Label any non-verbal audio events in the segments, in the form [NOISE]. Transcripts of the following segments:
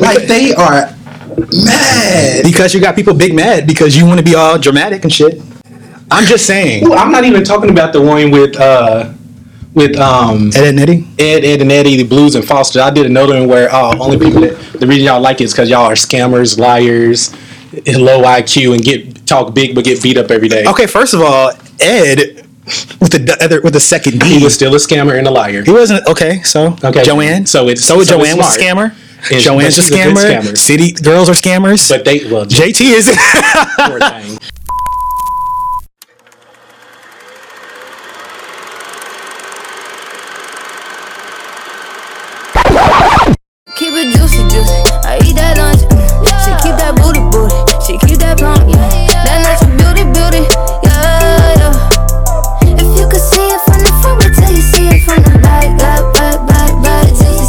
Like they are mad. because you got people big mad because you want to be all dramatic and shit. I'm just saying. Ooh, I'm not even talking about the one with uh with um Ed, Edd and Eddy. Ed, Edd and Eddy, the Blues and Foster. I did another one where uh, only people that the reason y'all like it is because y'all are scammers, liars, and low IQ, and get talk big but get beat up every day. Okay, first of all, Ed with the other with the second D. He was still a scammer and a liar. He wasn't okay. So Okay. Joanne. So it's- so, so it's Joanne was a scammer. It's- Joanne's a but a good scammer. scammer. City girls are scammers. But they well, JT is. [LAUGHS]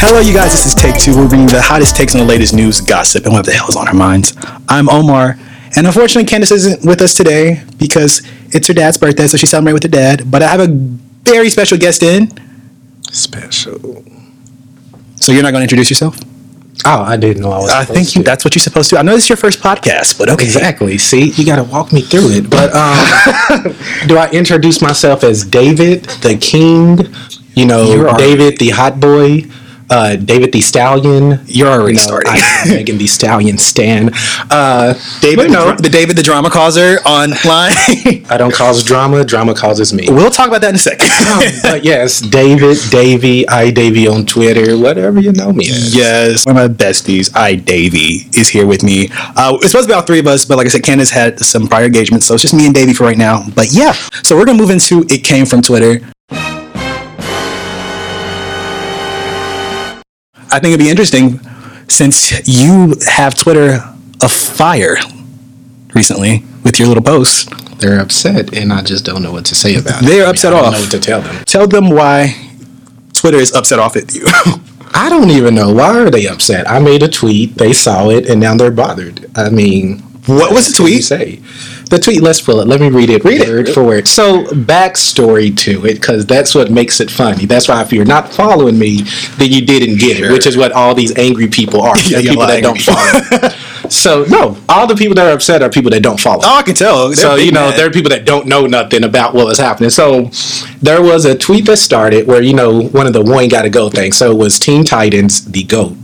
Hello, you guys. This is Take Two. We're bringing you the hottest takes on the latest news, gossip, and what the hell is on our minds. I'm Omar, and unfortunately, Candace isn't with us today because it's her dad's birthday, so she's celebrating with her dad. But I have a very special guest in. Special. So you're not going to introduce yourself? Oh, I didn't know I was. I think you, that's what you're supposed to. Do. I know this is your first podcast, but okay. Exactly. See, you got to walk me through it. But um, [LAUGHS] do I introduce myself as David the King? You know, You're David the Hot Boy. Uh, David the Stallion. You're already know, starting. [LAUGHS] Megan Thee Stallion Stan. Uh, David, no, the, David the drama causer online. [LAUGHS] I don't cause drama. Drama causes me. we'll talk about that in a second. but [LAUGHS] yes, David, Davy, I Davy on Twitter, whatever you know me as. Yes, one of my besties, I Davey, is here with me. Uh, it's supposed to be all three of us, but like I said, Candace had some prior engagements, so it's just me and Davy for right now. But yeah, so we're gonna move into it came from Twitter. I think it'd be interesting since you have Twitter afire recently with your little posts. They're upset, and I just don't know what to say about it. They're I mean, upset I don't off. know what to tell them. Tell them why Twitter is upset off at you. [LAUGHS] I don't even know why are they upset. I made a tweet, they saw it, and now they're bothered. I mean, What was the tweet? Say the tweet. Let's pull it. Let me read it. Read it. word for word. So backstory to it, because that's what makes it funny. That's why if you're not following me, then you didn't get it, which is what all these angry people are. [LAUGHS] Yeah, people that don't follow. [LAUGHS] so no, all the people that are upset are people that don't follow. oh, I can tell. They're So you know, mad. there are people that don't know nothing about what was happening. So there was a tweet that started where you know one of the one got to go things. So it was Teen Titans, the goat,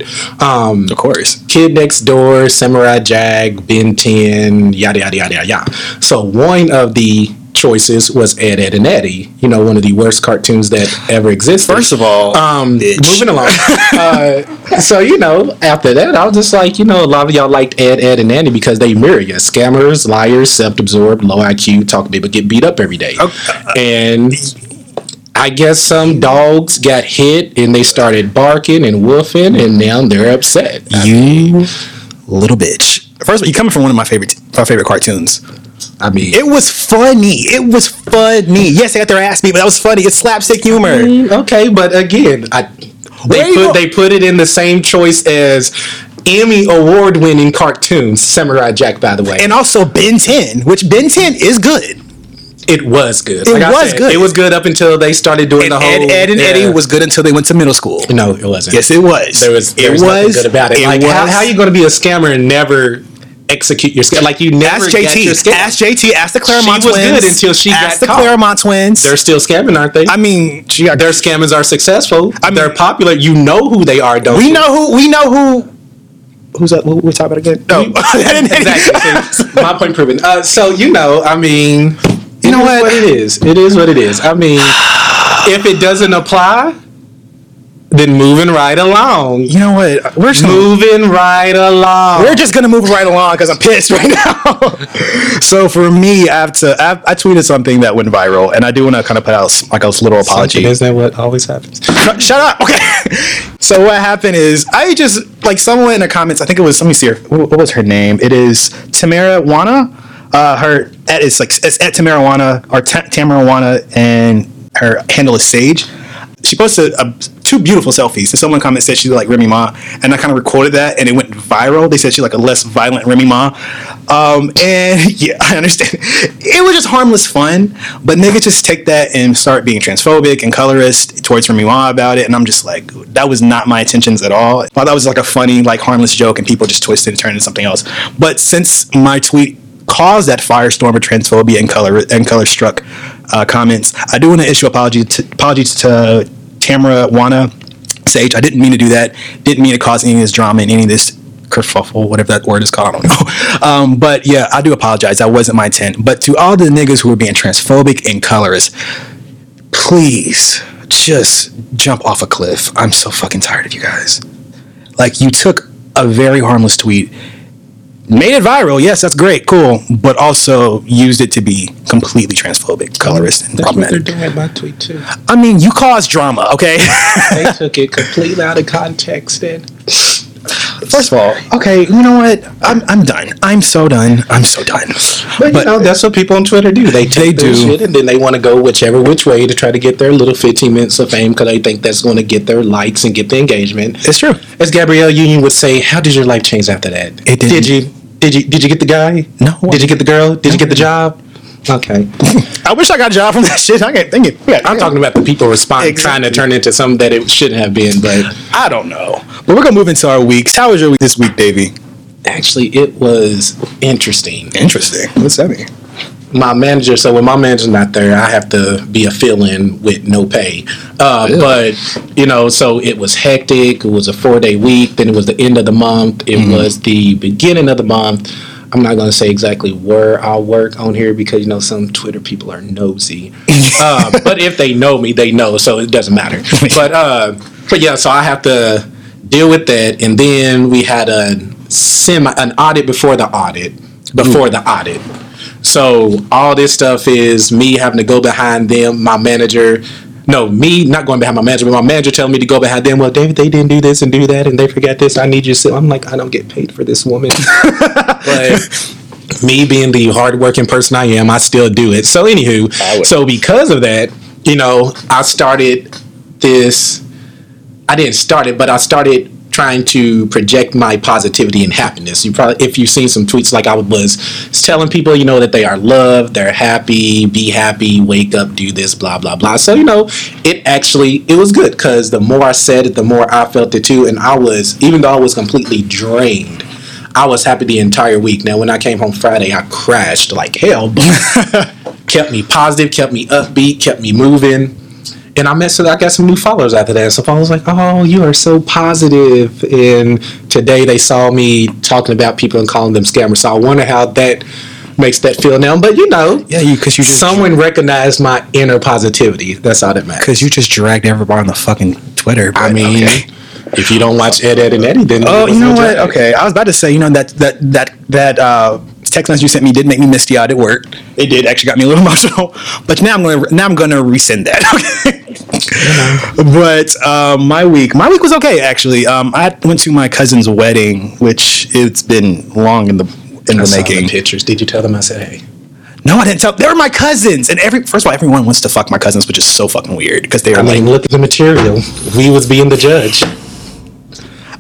um, of course. Kid Next Door, Samurai Jack, Ben Ten, yada yada yada yada. yada. So one of the choices was Ed, Edd, and Eddy. You know, one of the worst cartoons that ever existed. First of all, Um, bitch. moving along. [LAUGHS] uh, so you know, after that, I was just like, you know, a lot of y'all liked Ed, Edd, and Eddy because they mirror you. Scammers, liars, self-absorbed, low IQ, talk people get beat up every day. Okay. And I guess some dogs got hit and they started barking and woofing, and now they're upset. I You little bitch. First of all, you're coming from one of my favorite my favorite cartoons. I mean, It was funny. It was funny. Yes, they got their ass beat, but that was funny. It's slapstick humor. Mm, okay, but again, I, they put go- they put it in the same choice as Emmy award winning cartoons, Samurai Jack. By the way, And also Ben 10, which Ben 10 is good. It was good. It I was good. It was good up until they started doing And the whole. Ed, Ed and yeah. Eddy was good until they went to middle school. No, it wasn't. Yes, it was. There was. There it was, was good about it. It like, was. how, how you going to be a scammer and never execute your scam? Like you never Ask get your JT. Ask JT. Ask the Claremont She was twins. good until she ask got the caught. Claremont twins. They're still scamming, aren't they? I mean, she got their scammers are successful. I mean- They're popular. You know who they are, don't We you? know who. We know who. Who's that? What we talking about again? No, [LAUGHS] exactly. [LAUGHS] My point proven. Uh, so you know, I mean, You know is what? it is. It is what it is. I mean, if it doesn't apply, then moving right along. You know what? We're just gonna, Moving right along. we're just gonna move right along because I'm pissed right now. [LAUGHS] so for me, I have to. I, I tweeted something that went viral, and I do want to kind of put out like a little apology. Isn't that what always happens? Shut- Shut up. Okay. [LAUGHS] so what happened is I just like someone in the comments. I think it was. Let me see her. What what was her name? It is Tamara Wana. Uh, her at it's like it's at Tamara Wana or Ta- Tamara Wana, and her handle is Sage. She posted a two beautiful selfies. And someone commented said she's like Remy Ma, and I kind of recorded that, and it went viral. They said she's like a less violent Remy Ma. Um, and [LAUGHS] yeah, I understand. It was just harmless fun, but niggas just take that and start being transphobic and colorist towards Remy Ma about it, and I'm just like, that was not my intentions at all. I thought that was like a funny, like harmless joke, and people just twisted and turned into something else. But since my tweet caused that firestorm of transphobia and color and color struck uh, comments, I do want to issue apology to, apologies to Tamara Wana Sage. I didn't mean to do that. Didn't mean to cause any of this drama and any of this kerfuffle, whatever that word is called. I don't know. [LAUGHS] Um, but yeah, I do apologize. That wasn't my intent. But to all the niggas who are being transphobic and colorist, please just jump off a cliff. I'm so fucking tired of you guys. Like you took a very harmless tweet, made it viral. Yes, that's great, cool, but also used it to be completely transphobic, colorist, and That's what they're problematic. doing with my tweet too. I mean, you caused drama, okay? [LAUGHS] They took it completely out of context and First of all, okay, you know what? I'm I'm done. I'm so done. I'm so done. But, you know, that's what people on Twitter do. They take They do. shit and then they want to go whichever which way to try to get their little 15 minutes of fame because they think that's going to get their likes and get the engagement. it's true. As Gabrielle Union would say, how did your life change after that? It didn't. Did you did you did you get the guy? No. Did you get the girl? Did you get the job? Okay. [LAUGHS] I wish I got a job from that shit. I can't think it. Yeah, I'm talking about the people responding, trying to turn into something that it shouldn't have been. But I don't know. But we're gonna move into our weeks. How was your week this week, Davey? actually, it was interesting. Interesting. What's that mean? My manager so when my manager's not there i have to be a fill-in with no pay. Uh, but you know so it was hectic it was a four day week then it was the end of the month it was the beginning of the month. I'm not going to say exactly where i'll work on here because you know some twitter people are nosy. [LAUGHS] Uh, but if they know me they know so it doesn't matter. [LAUGHS] But uh, but yeah so i have to deal with that and then we had a semi an audit before the audit before the audit so all this stuff is me having to go behind them, my manager. No, me not going behind my manager, but my manager telling me to go behind them. Well, David, they didn't do this and do that, and they forgot this. I need you to. sit. I'm like, I don't get paid for this woman. [LAUGHS] but me being the hardworking person I am, I still do it. So, anywho, so because of that, you know, I started this. I didn't start it, but I started trying to project my positivity and happiness. You probably, if you've seen some tweets, like I was telling people, you know, that they are loved, they're happy, be happy, wake up, do this, blah blah blah. So you know, it actually it was good because the more I said it, the more I felt it too, and I was even though I was completely drained. I was happy the entire week. Now, when I came home Friday, I crashed like hell, but [LAUGHS] kept me positive, kept me upbeat, kept me moving and I met so I got some new followers after that. So followers like, oh, you are so positive. And today they saw me talking about people and calling them scammers. So I wonder how that makes that feel now. But you know, Yeah, you because you just someone recognized my inner positivity. That's all that matters. because you just dragged everybody on the fucking Twitter. I mean, okay. if you don't watch Ed, Edd, and Eddy, then Oh, you know no what? drag. Okay, I was about to say, you know that that that that uh, text message you sent me did make me misty eyed at work. It did actually got me a little [LAUGHS] emotional. But now I'm gonna now I'm gonna resend that. [LAUGHS] Okay. but um, my week, my week was okay actually. Um, I went to my cousin's wedding, which it's been long in the in I the making. the pictures. Did you tell them I said, hey? No, I didn't tell. They were my cousins, and every first of all, everyone wants to fuck my cousins, which is so fucking weird because they are I like look at the material. We was being the judge.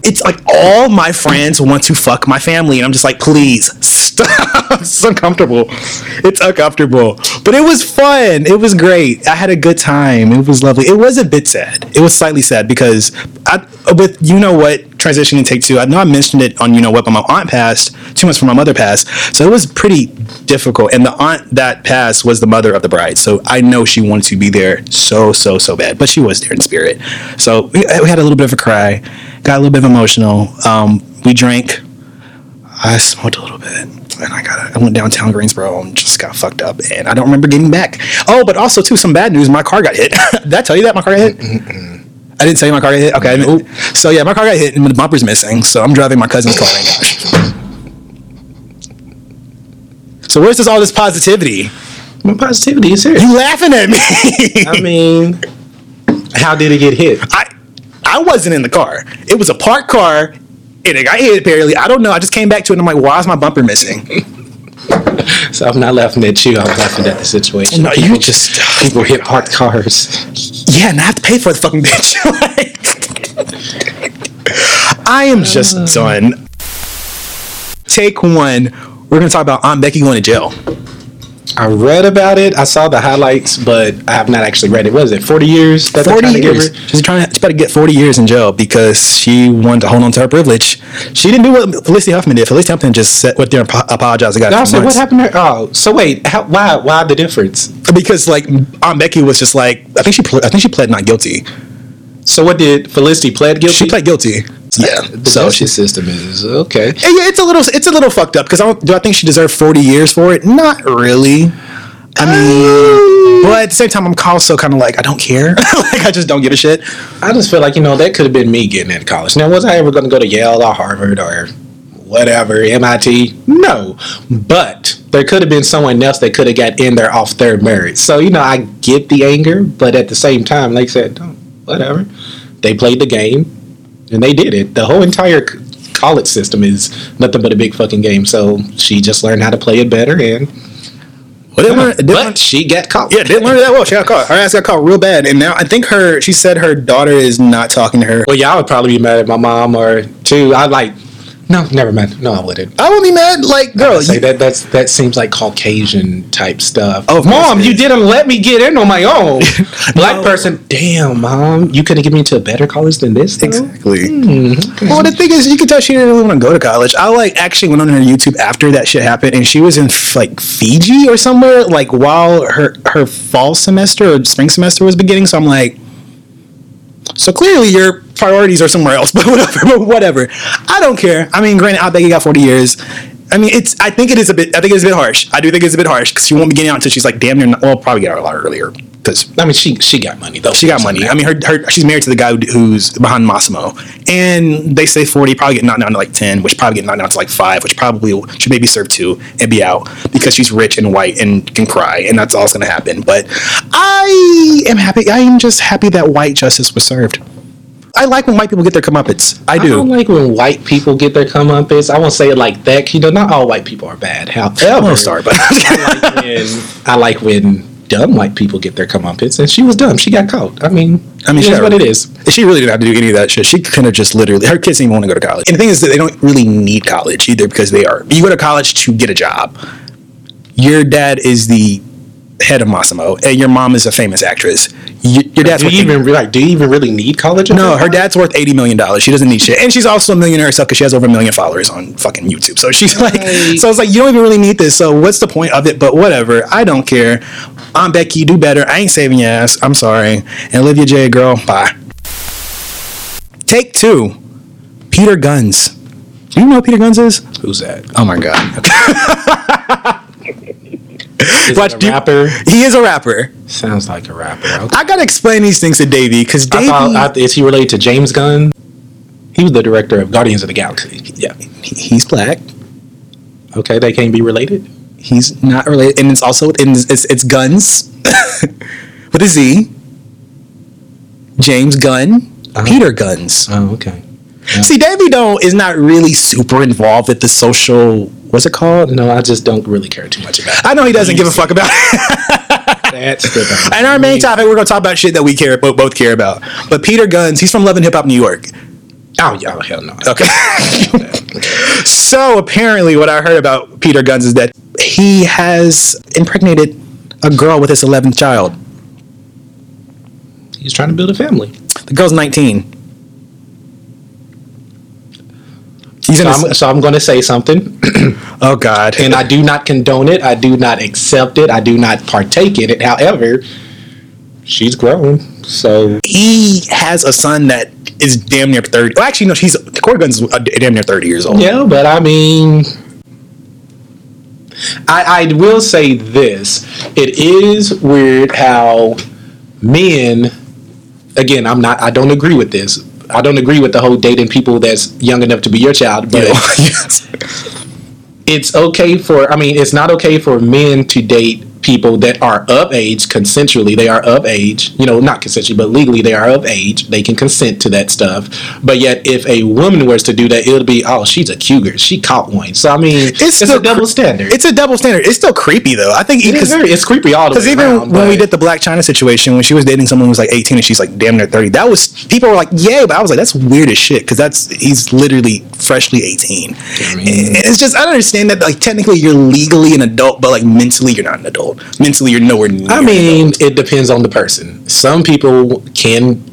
It's like all my friends want to fuck my family, and I'm just like, please stop. [LAUGHS] it's uncomfortable. It's uncomfortable, but it was fun. It was great. I had a good time. It was lovely. It was a bit sad. It was slightly sad because I, with you know what transitioning take two. I know I mentioned it on you know what, but my aunt passed two months from my mother passed, so it was pretty difficult. And the aunt that passed was the mother of the bride, so I know she wanted to be there so so so bad, but she was there in spirit. So we, we had a little bit of a cry, got a little bit of emotional. Um, we drank. I smoked a little bit, and I got. I went downtown Greensboro and just got fucked up, and I don't remember getting back. Oh, but also too, some bad news. My car got hit. [LAUGHS] Did I tell you that my car got hit? I didn't tell you my car got hit. Okay. So yeah, my car got hit and the bumper's missing. So I'm driving my cousin's car right now. So where's this all this positivity? My positivity is here. You laughing at me? I mean, how did it get hit? I I wasn't in the car. It was a parked car, and it got hit apparently. I don't know. I just came back to it and I'm like, why is my bumper missing? [LAUGHS] So I'm not laughing at you. I'm laughing at the situation. No, you just people hit hard cars. yeah, and I have to pay for the fucking bitch. [LAUGHS] like, I am just uh. done. Take one. We're gonna talk about Aunt Becky going to jail. I read about it. I saw the highlights, but I have not actually read it. What is it? Forty years? Forty years. She's trying. To, she's about to get forty years in jail because she wanted to hold on to her privilege. She didn't do what Felicity Huffman did. Felicity Huffman just sat went there and apo- apologized. and got No, two so what happened? To her? Oh, so wait, how, why? Why the difference? Because like Aunt Becky was just like I think she I think she pled not guilty. So what did Felicity plead guilty? She pled guilty. Yeah. The so justice system is okay. yeah, it's a little it's a little fucked up because I don't, do I think she deserved forty years for it? Not really. I mean, um, but at the same time, I'm also kind of like I don't care. [LAUGHS] like I just don't give a shit. I just feel like you know that could have been me getting into college. Now, was I ever going to go to Yale or Harvard or whatever MIT? No, but there could have been someone else that could have got in there off their merit. So you know, I get the anger, but at the same time, like I said, whatever. They played the game and they did it. The whole entire college system is nothing but a big fucking game. So she just learned how to play it better, and Well, learned- they learned- but she got caught. Yeah, didn't learn it that well. She got caught. Her ass got caught real bad, and now I think her. She said her daughter is not talking to her. Well, y'all would probably be mad at my mom or two. I like. No, never mind. No, I wouldn't. I won't be mad. Like, girl, say you, that that's that seems like Caucasian type stuff. Oh, of mom, you didn't let me get in on my own. [LAUGHS] Black No. person, damn, mom, you couldn't get me into a better college than this. Though? exactly. Hmm, Well, the thing is, you can tell she didn't really want to go to college. I like actually went on her YouTube after that shit happened, and she was in like Fiji or somewhere, like while her her fall semester or spring semester was beginning. So I'm like, so clearly your priorities are somewhere else. [LAUGHS] But whatever, but whatever. I don't care. I mean, granted, I bet you got 40 years. I mean, it's. I think it is a bit. I think it's a bit harsh. I do think it's a bit harsh because she won't be getting out until she's like damn near. Well, probably get out a lot earlier because I mean, she she got money though. she got money. I mean, her, her she's married to the guy who, who's behind Mossimo, and they say forty, probably get knocked down to like ten, which probably get knocked down to like five, which probably should maybe serve two and be out because she's rich and white and can cry, and that's all that's going to happen. But I am happy. I am just happy that white justice was served. I like when white people get their comeuppance. I do. I don't like when white people get their comeuppance. I won't say it like that. You know, not all white people are bad. However, Oh, sorry, but [LAUGHS] I like when I like when dumb white people get their comeuppance, and she was dumb. She got caught. I mean, I mean, it is what it is. She really didn't have to do any of that shit. She could have just literally. Her kids didn't even want to go to college. And the thing is that they don't really need college either because they are. You go to college to get a job. Your dad is the head of Mossimo, and your mom is a famous actress. Your dad's Do you even like? Do you even really need college? no, her dad's worth eighty million dollars. She doesn't need shit, and she's also a millionaire herself because she has over a million followers on fucking YouTube. So she's [LAUGHS] like, Right. so it's like you don't even really need this. So what's the point of it? But whatever, I don't care. I'm Becky. Do better. I ain't saving your ass. I'm sorry. And Olivia Jade Girl, bye. Take two. Peter Gunz. Do you know who Peter Gunz is? Who's that? Oh my god. [LAUGHS] Is Watch, it a do- rapper? He is a rapper. Sounds like a rapper. Okay. I gotta explain these things to Davey because I thought, I, is he related to James Gunn? He was the director of Guardians of the Galaxy. Yeah. he's black. Okay, they can't be related. He's not related, and it's also in it's, it's Gunz with a Z. James Gunn, Uh-huh. Peter Gunz. Oh, okay. See, Davey don't is not really super involved with the social. What's it called? No, I just don't really care too much about it. I know he doesn't give a fuck about. it. That's the thing. and our main topic, we're gonna talk about shit that we care both, both care about. But Peter Gunz, he's from Love and Hip Hop New York. Oh, yeah, hell no. Okay. [LAUGHS] so apparently, what I heard about Peter Gunz is that he has impregnated a girl with his 11th child. He's trying to build a family. The girl's 19. He's So I'm, so I'm going to say something, [CLEARS THROAT] oh God. and I do not condone it. I do not accept it. I do not partake in it. However, she's grown, so he has a son that is damn near 30. Well, actually, no, he's Corey uh, damn near 30 years old. yeah. But I mean, I I will say this: it is weird how men. Again, I'm not. I don't agree with this. I don't agree with the whole dating people that's young enough to be your child, but. yes. [LAUGHS] it's okay for I mean it's not okay for men to date people that are of age consensually. They are of age, you know, not consensually, but legally they are of age. They can consent to that stuff. But yet, if a woman was to do that, it'll be, oh, she's a cougar. She caught one. So I mean, it's, still a double cre- standard. It's a double standard. It's still creepy though. I think It is very, it's creepy all the way Because even around, when we did the Blac Chyna situation, when she was dating someone who was like 18 and she's like damn near 30, that was people were like, "Yay!" But I was like, "That's weird as shit." Because that's he's literally freshly 18. mean- and it's just I don't understand that. Like technically, you're legally an adult, but like mentally, you're not an adult. Mentally, you're nowhere near. I mean, adult. it depends on the person. Some people can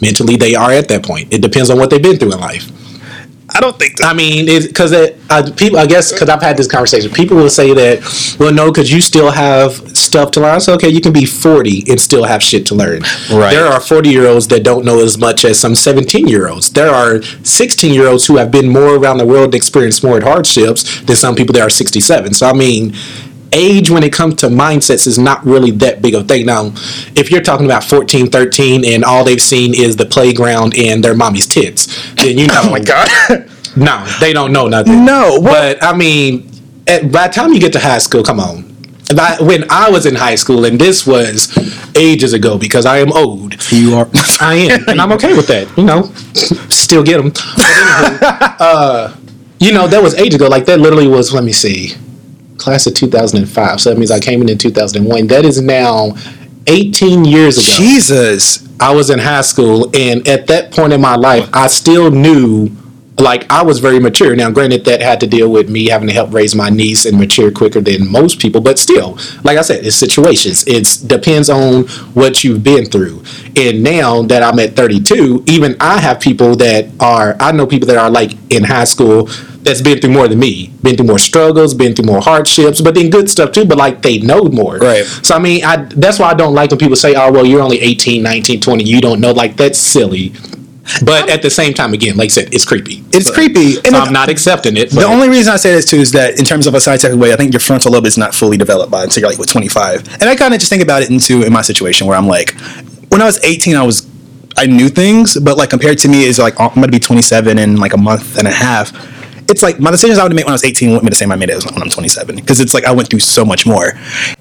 mentally they are at that point. It depends on what they've been through in life. I don't think. I mean, because uh, people, I guess, because I've had this conversation, people will say that, well, no, because you still have stuff to learn. So okay, you can be 40 and still have shit to learn. Right. There are 40 year olds that don't know as much as some 17 year olds. There are 16 year olds who have been more around the world and experienced more hardships than some people that are 67. So, I mean, age when it comes to mindsets is not really that big of a thing. Now, if you're talking about 14, 13 and all they've seen is the playground and their mommy's tits, then you know. [LAUGHS] Oh my god. [LAUGHS] No, they don't know nothing. No, what- but I mean, at, by the time you get to high school, come on. By, when I was in high school, and this was ages ago, because I am old. you are. I am, and I'm okay with that. You know, still get them. But anywho, [LAUGHS] uh, you know, that was ages ago. Like that literally was. Let me see, class of 2005. So that means I came in in 2001. That is now 18 years ago. Jesus. I was in high school, and at that point in my life, I still knew, like, I was very mature. Now, granted, that had to deal with me having to help raise my niece and mature quicker than most people, but still, like I said, it's situations. It depends on what you've been through. And now that I'm at 32, even I have people that are, I know people that are like in high school that's been through more than me, been through more struggles, been through more hardships, but then good stuff too, but like they know more. Right. So I mean, I that's why I don't like when people say, "Oh, well, you're only 18, 19, 20, you don't know." Like that's silly. But at the same time, again, like I said, it's creepy. It's So- creepy. So And I'm not accepting it. The only reason I say this too is that in terms of a scientific way, I think your frontal lobe is not fully developed by until you're like what 25. And I kind of just think about it into in my situation where I'm like, when I was 18, I was I knew things, but like compared to me, is like I'm gonna be 27 in like a month and a half. It's like my decisions I would make when I was 18 wouldn't be the same I made it when I'm 27 because it's like I went through so much more.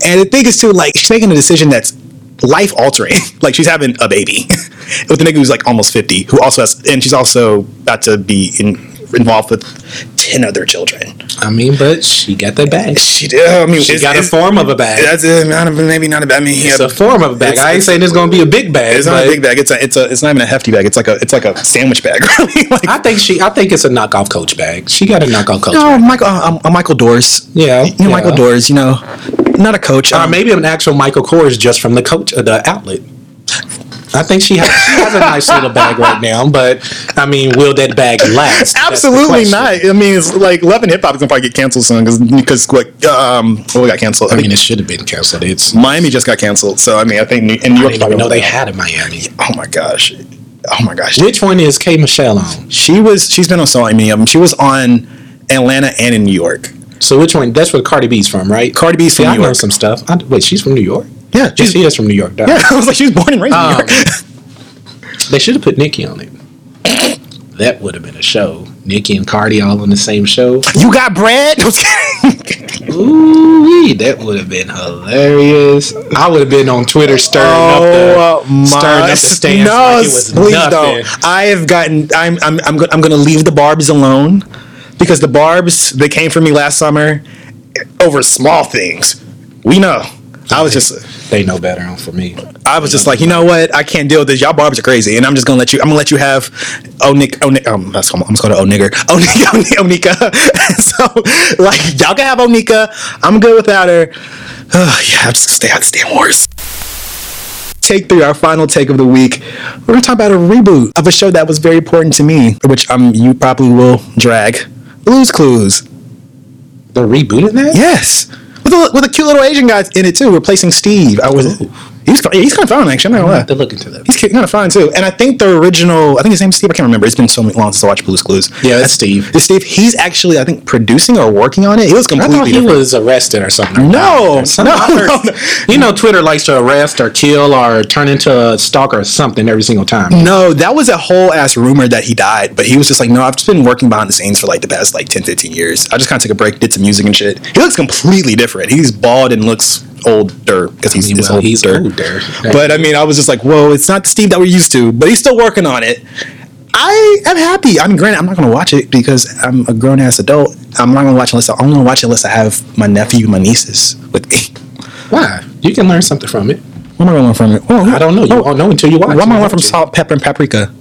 And the thing is too, like she's making a decision that's life altering. [LAUGHS] like she's having a baby [LAUGHS] with a nigga who's like almost 50, who also has, and she's also about to be in, involved with 10 other children. I mean, but she got that bag. She did. I mean, She got a form of a bag. That's it. Not a, maybe not a. I mean, It's yeah, a form of a bag. I ain't saying it's going to be a big bag. It's not a big bag. It's a. It's a. It's not even a hefty bag. It's like a. It's like a sandwich bag. [LAUGHS] Like, I think she. I think it's a knockoff Coach bag. She got a knockoff Coach no, bag. Michael. Uh, uh, Michael Doors. Yeah, You know, Michael yeah. Doors. You know, not a coach. Or um, maybe an actual Michael Kors just from the coach, uh, the outlet. I think she has, she has a nice little bag right now, but I mean, will that bag last? Absolutely not. I mean, it's like Love and Hip Hop is gonna probably get canceled soon because because what um what got canceled. I mean, it should have been canceled. It's Miami just got canceled. So I mean, I think New, in New I York. didn't even know they had a Miami. Oh my gosh. Oh my gosh. Which one is K Michelle on? She was. She's been on so many of them. She was on Atlanta and in New York. So which one? That's where Cardi B's from, right? Cardi B's from yeah, New I know York. some stuff. I, wait, she's from New York. Yeah, she's- she is from New York. Yeah, [LAUGHS] I was like, she was born and raised in New Um, York. They should have put Nicki on it. That would have been a show. Nicki and Cardi all on the same show. You got bread? [LAUGHS] Ooh, that would have been hilarious. I would have been on Twitter stirring up Oh the stirring up the stands no, like it was please nothing. don't. I have gotten. I'm. I'm. I'm. Go, I'm going to leave the Barbs alone because the Barbs they came for me last summer over small things. We know. I was just. They know better on for me. I was just like, you know what? I can't deal with this. Y'all Barbs are crazy, and I'm just gonna let you. I'm gonna let you have. Oh Nick. Oh Nick. Um, that's, I'm just gonna oh nigger. [LAUGHS] Oh Nika. Oh [LAUGHS] Nika. so like y'all can have Onika. I'm good without her. Uh, [SIGHS] yeah, I'm just gonna stay out of the wars. Take three, our final take of the week. We're gonna talk about a reboot of a show that was very important to me, which um you probably will drag. Blue's Clues. They're rebooting that? Yes, with a, with a cute little Asian guy in it too, replacing Steve. I was. Ooh. He's yeah, he's kind of fine actually. I'm not gonna lie. They're looking to that. He's kind of fine too. And I think the original, I think his name's Steve. I can't remember. It's been so long since I watched Blue's Clues. Yeah, that's Steve. It's Steve. He's actually, I think, producing or working on it. It was completely. I thought he different. was arrested or something. No, no, no, no. You know, Twitter likes to arrest or kill or turn into a stalker or something every single time. No, that was a whole ass rumor that he died, but he was just like, no, I've just been working behind the scenes for like the past like 10, 15 years. I just kind of took a break, did some music and shit. He looks completely different. He's bald and looks older because he's, I mean, he's well, older. he's older. But I mean, I was just like, whoa, it's not the Steve that we're used to, but he's still working on it. I am happy. I mean, granted, I'm not going to watch it because I'm a grown ass adult. I'm not going to watch unless I, I'm going to watch it unless I have my nephew, my nieces with me. Why? You can learn something from it. What am I going to learn from it? Well, I don't know. You oh, won't know until you watch. What am I going to learn from salt, pepper, and paprika?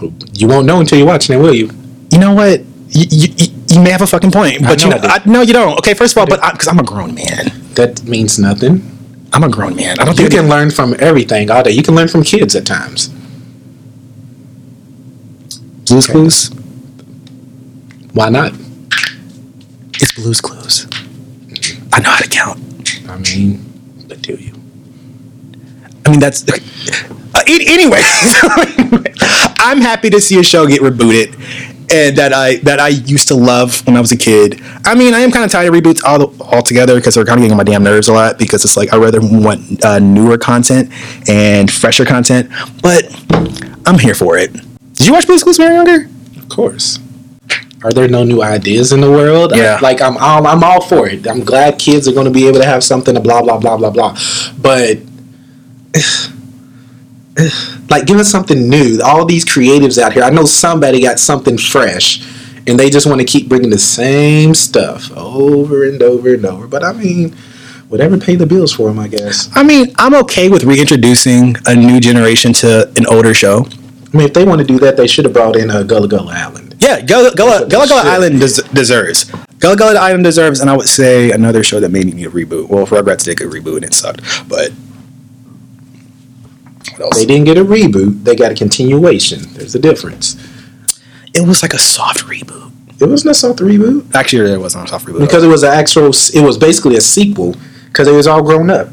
you? You won't know until you watch it, will you? You know what? You, you, you- may have a fucking point, but you know I no, you don't. Okay, first of all, but because I'm a grown man, That means nothing. I'm a grown man. I don't think You think can learn from everything all day. You can learn from kids at times. Blue's Clues. Why not? It's Blue's Clues. I know how to count. I mean, but do you? I mean, that's. Uh, an- anyway, [LAUGHS] I'm happy to see a show get rebooted, and that I that I used to love when I was a kid. I mean, I am kind of tired of reboots all altogether because they're kind of getting on my damn nerves a lot. Because it's like I rather want uh, newer content and fresher content, but I'm here for it. Did you watch Blue's Clues when you were younger? Of course. Are there no new ideas in the world? I- Yeah. like I'm all I'm all for it. I'm glad kids are going to be able to have something to blah blah blah blah blah. But [SIGHS] like give us something new. All these creatives out here. I know somebody got something fresh and they just want to keep bringing the same stuff over and over and over. But I mean, whatever pay the bills for them, I guess. I mean, I'm okay with reintroducing a new generation to an older show. I mean, if they want to do that, they should have brought in a Gullah Gullah Island. Yeah, Gullah Gullah, Gullah, Gullah Island des- deserves. Gullah Gullah Island deserves, and I would say another show that maybe need a reboot. Well, Rugrats did a reboot and it sucked, but They didn't get a reboot; they got a continuation. There's a difference. It was like a soft reboot. It wasn't a soft reboot Actually, it wasn't a soft reboot because it was an actual. It was basically a sequel because it was all grown up.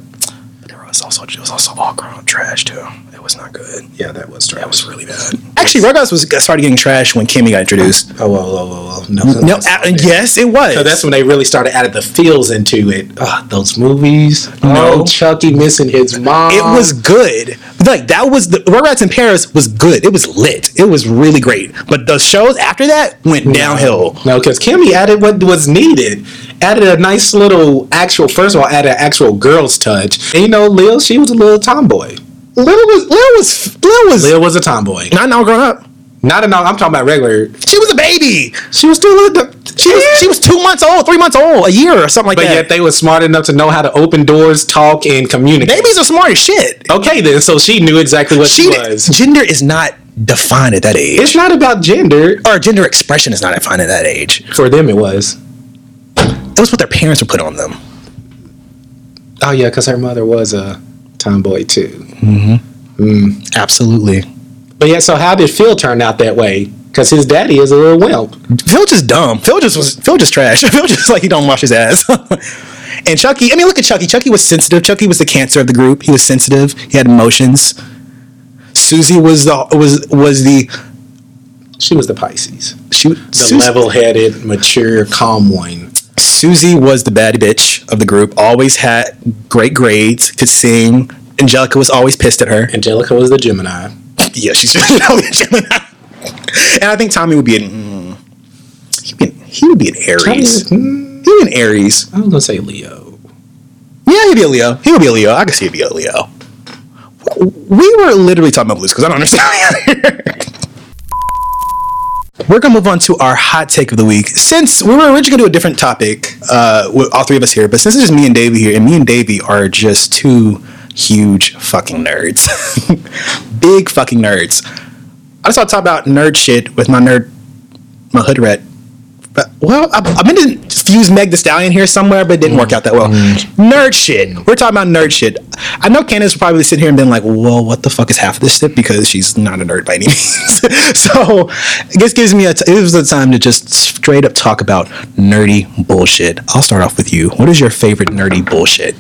but there was also it was also all grown up trash too. It was not good. Yeah, that was trash. That was really bad. Actually, Rugrats was started getting trash when Kimi got introduced. Oh well, oh well, well. No, No, uh, yes, it was. So that's when they really started adding the feels into it. Ah, those movies. No. Oh, Chucky missing his mom. It was good. Like that was the Rugrats in Paris was good. It was lit. It was really great. But the shows after that went downhill. No, because Kimi added what was needed. Added a nice little actual. First of all, added an actual girl's touch. And you know, Lil, she was a little tomboy. Lil was Lil was Lil was Lil was a tomboy. not now grown up. Not enough. I'm talking about regular. She was a baby. She was still a. She was she was two months old, three months old, a year or something like But that. But yet they were smart enough to know how to open doors, talk, and communicate. Babies are smart as shit. Okay, then. So she knew exactly what she, She was. gender is not defined at that age. It's not about gender. or gender expression is not defined at that age. For them, it was. It was what their parents would put on them. Oh yeah, because her mother was a tomboy too. Mm-hmm. Absolutely. But yeah, so how did Phil turn out that way? Because his daddy is a little wimp. Phil just dumb. Phil just was Phil just trash. [LAUGHS] Phil just like he don't wash his ass. [LAUGHS] and Chucky, I mean, look at Chucky. Chucky was sensitive. Chucky was the cancer of the group. He was sensitive. He had emotions. Susie was the was was the She was the Pisces, she the Susie, level-headed, mature, calm one. Susie was the bad bitch of the group. Always had great grades. Could sing. Angelica was always pissed at her. Angelica was the Gemini. Yeah, she's [LAUGHS] always a Gemini. And I think Tommy would be an mm, he would be an, he would be an Aries. Hmm, He would be an Aries. I was gonna say Leo. Yeah, he'd be a Leo. He would be a Leo. I could see he'd be a Leo. We were literally talking about blues because I don't understand. [LAUGHS] we're gonna move on to our hot take of the week. Since we were originally gonna do a different topic, uh, with all three of us here, but since it's just me and Davey here, and me and Davey are just two huge fucking nerds, [LAUGHS] big fucking nerds. I just want to talk about nerd shit with my nerd, my hood rat. But well, I, I meant to fuse Meg the Stallion here somewhere, but it didn't work out that well. Mm. Nerd shit. We're talking about nerd shit. I know Candace will probably sit here and been like, "Well, what the fuck is half of this shit?" Because she's not a nerd by any [LAUGHS] means. [LAUGHS] so, this gives me a. T- it was the time to just straight up talk about nerdy bullshit. I'll start off with you. What is your favorite nerdy bullshit?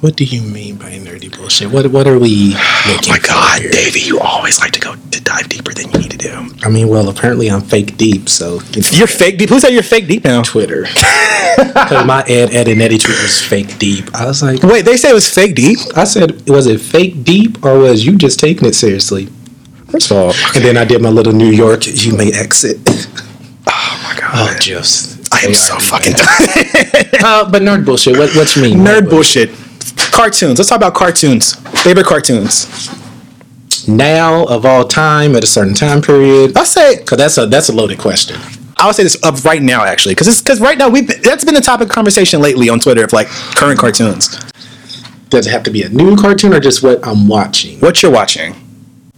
What do you mean by nerdy bullshit? What What are we looking Oh my God, here? Davey, you always like to go to dive deeper than you need to do. I mean, well, apparently I'm fake deep, so it's You're fake deep. Who said you're fake deep now? Twitter. [LAUGHS] Because my Ed, Edd, and Eddy tweet was fake deep. I was like, Wait, they say it was fake deep. I said, was it fake deep or was you just taking it seriously? First of all, And then I did my little New York, you may exit. oh my god, Oh, just. I am so fucking mad. [LAUGHS] Uh, but nerd bullshit. What what you mean? nerd bullshit. Cartoons. Let's talk about cartoons. Favorite cartoons. Now of all time at a certain time period. I'll say Cause that's a that's a loaded question. I'll say this of right now actually, because it's because right now we that's been the topic of conversation lately on Twitter of like current cartoons. Does it have to be a new cartoon or just what I'm watching? What you're watching?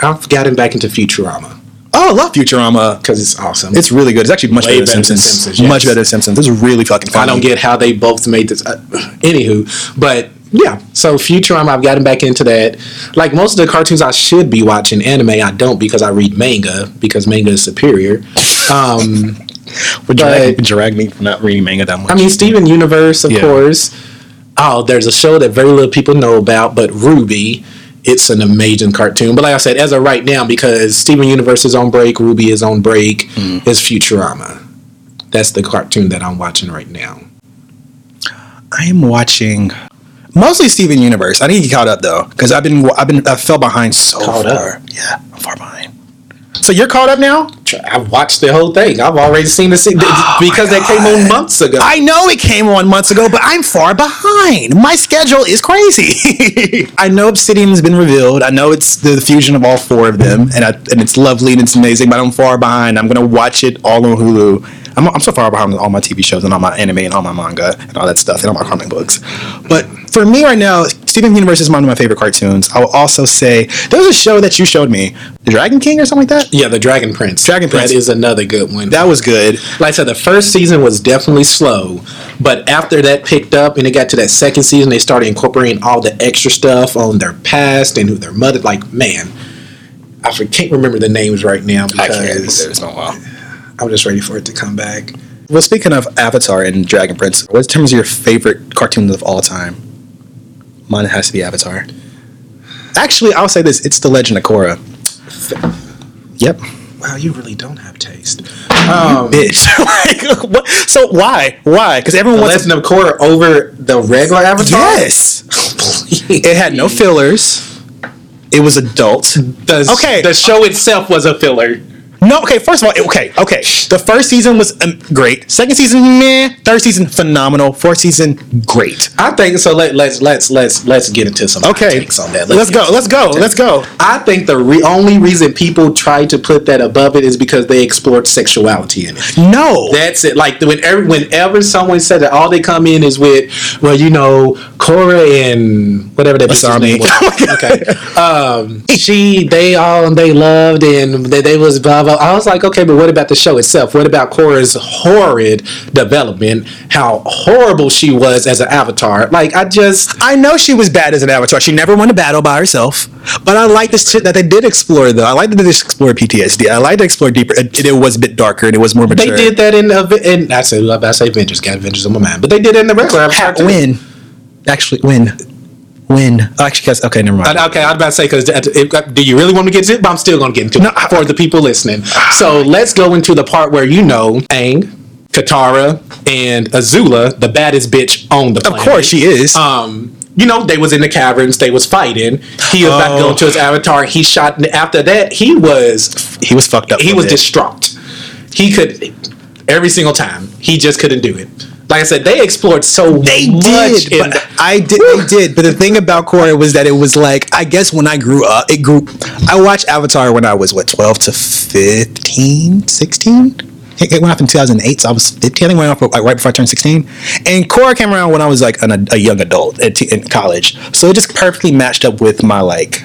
I've gotten back into Futurama Oh, I love Futurama. because it's awesome. It's really good. It's actually much Way better than Simpsons. Simpsons, yes. Much better than Simpsons. This is really fucking funny. I don't get how they both made this. Uh, [SIGHS] anywho, but yeah. So Futurama, I've gotten back into that. Like most of the cartoons, I should be watching anime. I don't because I read manga because manga is superior. Um, [LAUGHS] would drag, drag me for not reading manga that much. I mean, Steven Universe, of Yeah. course. Oh, there's a show that very little people know about, but RWBY. It's an amazing cartoon. But like I said, as of right now, because Steven Universe is on break, RWBY is on break, Mm. is Futurama. That's the cartoon that I'm watching right now. I am watching mostly Steven Universe. I need to get caught up though, because I've been I've been I fell behind so Caught up? far. Yeah, I'm far behind. So you're caught up now? I've watched the whole thing. I've already seen the scene oh because that came on months ago. I know it came on months ago, but I'm far behind. My schedule is crazy. [LAUGHS] I know Obsidian has been revealed. I know it's the fusion of all four of them, and I, and it's lovely and it's amazing. But I'm far behind. I'm gonna watch it all on Hulu. I'm, I'm so far behind with all my TV shows and all my anime and all my manga and all that stuff and all my comic books. But for me right now, Steven Universe is one of my favorite cartoons. I will also say there was a show that you showed me, The Dragon King or something like that. yeah, the Dragon Prince. Dragon Prince. That is another good one. That was good. like I said, the first season was definitely slow, but after that picked up and it got to that second season, they started incorporating all the extra stuff on their past and who their mother. Like, man, I can't remember the names right now I can't. because It's been a while. I'm just ready for it to come back. Well, speaking of Avatar and Dragon Prince, what in terms of your favorite cartoons of all time? Mine has to be Avatar. Actually, I'll say this: it's The Legend of Korra. Yep, Wow, you really don't have taste. Um, bitch. [LAUGHS] like, what? So why? Why? Because everyone The wants. Legend of Korra over the regular Avatar. yes, it had no fillers. It was adult. The, Okay. The show itself was a filler. No, okay. First of all, okay, okay. The first season was um, great. Second season, meh. Third season, phenomenal. Fourth season, great. I think so. Let, let's let's let's let's get into some Okay, takes on that. Let's, get go. Let's go. Let's go. I think the re- only reason people try to put that above it is because they explored sexuality in it. No. That's it. Like whenever, whenever someone said that, all they come in is with, well, you know, Korra and whatever that Asami. name was. [LAUGHS] okay. Um, she, they all, they loved and they, they was blah blah. I was like, okay, but what about the show itself? What about Korra's horrid development? How horrible she was as an avatar? Like, I just. I know she was bad as an avatar. She never won a battle by herself. But I like this shit that they did explore, though. I like that they explored PTSD. I like to explore deeper. It, it was a bit darker and it was more They did that in, in I say I say Avengers, got Avengers on my mind, but they did it in the regular Ha- win. Actually, win. Win. Oh, actually, cause, okay, never mind. I- Okay, I was about to say because do you really want me to get into it? But I'm still going to get into it No, I- for the people listening. So let's go into the part where you know Aang. Katara, and Azula, the baddest bitch on the of course, she is. Um, you know they was in the caverns. They was fighting. He was about to go Oh. into his avatar. He shot. After that, he was he was fucked up. he was bit. distraught. He could every single time. He just couldn't do it. Like I said, they explored so They much. did, in but the- I did. They did, but the thing about Korra was that it was like I guess when I grew up, it grew. I watched Avatar when I was what twelve to 15, 16? It it went off in two thousand eight, so I was fifteen. I think it went off like right before I turned sixteen. And Korra came around when I was like an, a young adult at t- in college, so it just perfectly matched up with my like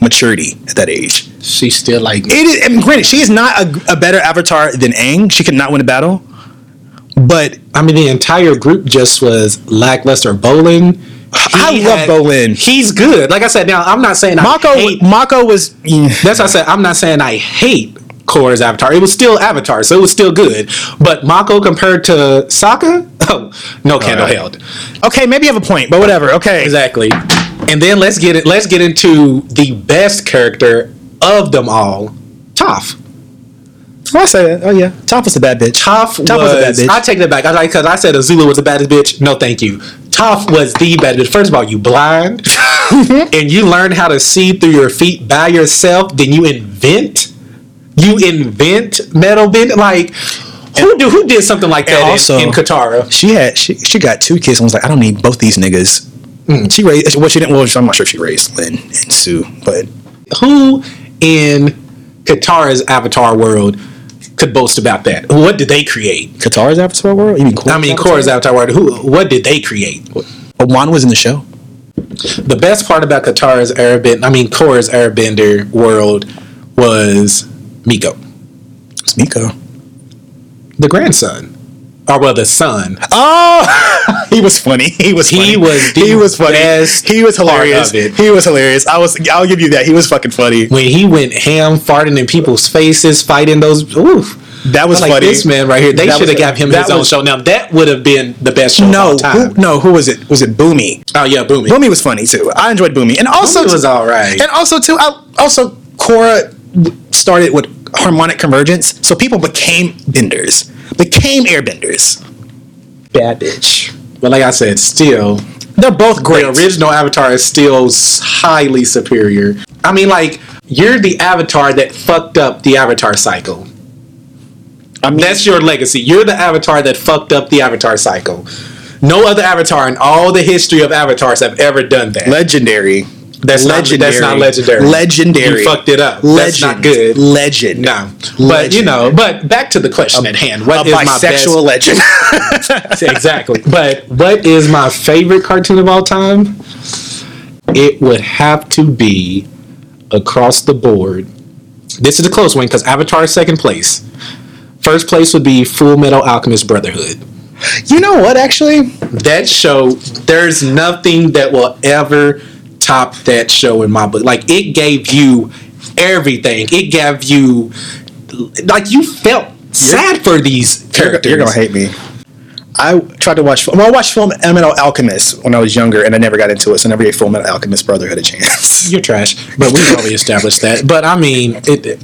maturity at that age. she's still like It is. I mean, granted, she is not a, a better Avatar than Aang. She could not win a battle, but I mean, the entire group just was lackluster. Bolin. [SIGHS] I he love had- Bolin. He's good. Like I said, now I'm not saying I Mako. hate. Mako was. yeah. [LAUGHS] That's what I said. I'm not saying I hate Korra's Avatar. It was still Avatar, so it was still good. But Mako compared to Sokka, [LAUGHS] oh, no candle right. held. Okay, maybe you have a point, but whatever. Okay. Exactly. And then let's get it. Let's get into the best character of them all, Toph. I'll say it. Oh yeah, Toph was a bad bitch. Toph, Toph was, was, a bad bitch. I take that back. I like because I said Azula was the baddest bitch. No, thank you. Toph was the bad bitch. First of all, you blind, [LAUGHS] and you learn how to see through your feet by yourself. Then you invent, you invent metal bend. Like who do who did something like that And in- in, Katara? she had she, she got two kids and was like, I don't need both these niggas. Mm. She raised. Well, she didn't. Well, I'm not sure if she raised Lin and Su, but Who in Katara's Avatar world could boast about that? What did they create? Katara's Avatar world. You mean? Korra's I mean? Korra's Avatar world. Who? What did they create? Oman was in the show. The best part about Katara's Airbender, I mean, Korra's Airbender world was Meelo, It's Meelo. the grandson, or well, the son. Oh, [LAUGHS] he was funny. He was. He funny. was the He was funny. He was hilarious. He was hilarious. I was. I'll give you that. He was fucking funny. When he went ham, farting in people's faces, fighting those. Oof. That was like funny. this man right here. They should have got him his own show. Now that would have been the best show No, who, no. Who was it? Was it Bumi? Oh yeah, Bumi. Bumi was funny too. I enjoyed Bumi, and also Bumi was all right. And also too, I, also Korra started with harmonic convergence, so people became benders, became airbenders. Bad bitch. But like I said, still They're both great. the original Avatar is still highly superior. I mean, like you're the Avatar that fucked up the Avatar cycle. I mean, That's your legacy. You're the Avatar that fucked up the Avatar cycle. No other Avatar in all the history of Avatars have ever done that. legendary. That's not- that's not legendary. Legendary. You fucked it up. That's not good. Legend. No, but you know, but back to the question at hand. What a is my bisexual legend. [LAUGHS] exactly. But what is my favorite cartoon of all time? It would have to be across the board. This is a close one because Avatar is second place. First place would be Full Metal Alchemist Brotherhood. you know what? Actually, That show, there's nothing that will ever top that show in my book. Like it gave you everything. It gave you like you felt sad for these you're, characters. you're gonna hate me. I tried to watch. Well, I watched Full Metal Alchemist when I was younger, and I never got into it, so I never gave Full Metal Alchemist Brotherhood a chance. [LAUGHS] You're trash, but we've already established that. But I mean, it,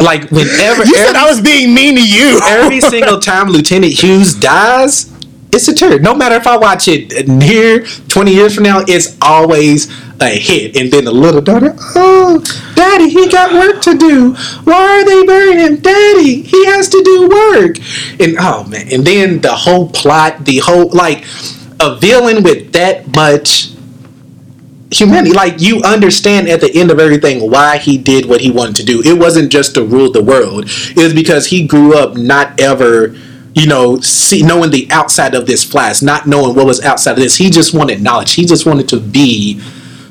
like whenever You said I was being mean to you. every single [LAUGHS] time Lieutenant Hughes dies, it's a turd. No matter if I watch it near 20 years from now, it's always a hit. And then the little daughter, oh, daddy, he got work to do. Why are they burying him? Daddy, he has to do work. And oh man, and then the whole plot, the whole like a villain with that much humanity. Like you understand at the end of everything why he did what he wanted to do. It wasn't just to rule the world. It was because he grew up not ever, you know, see knowing the outside of this flask, not knowing what was outside of this. He just wanted knowledge. He just wanted to be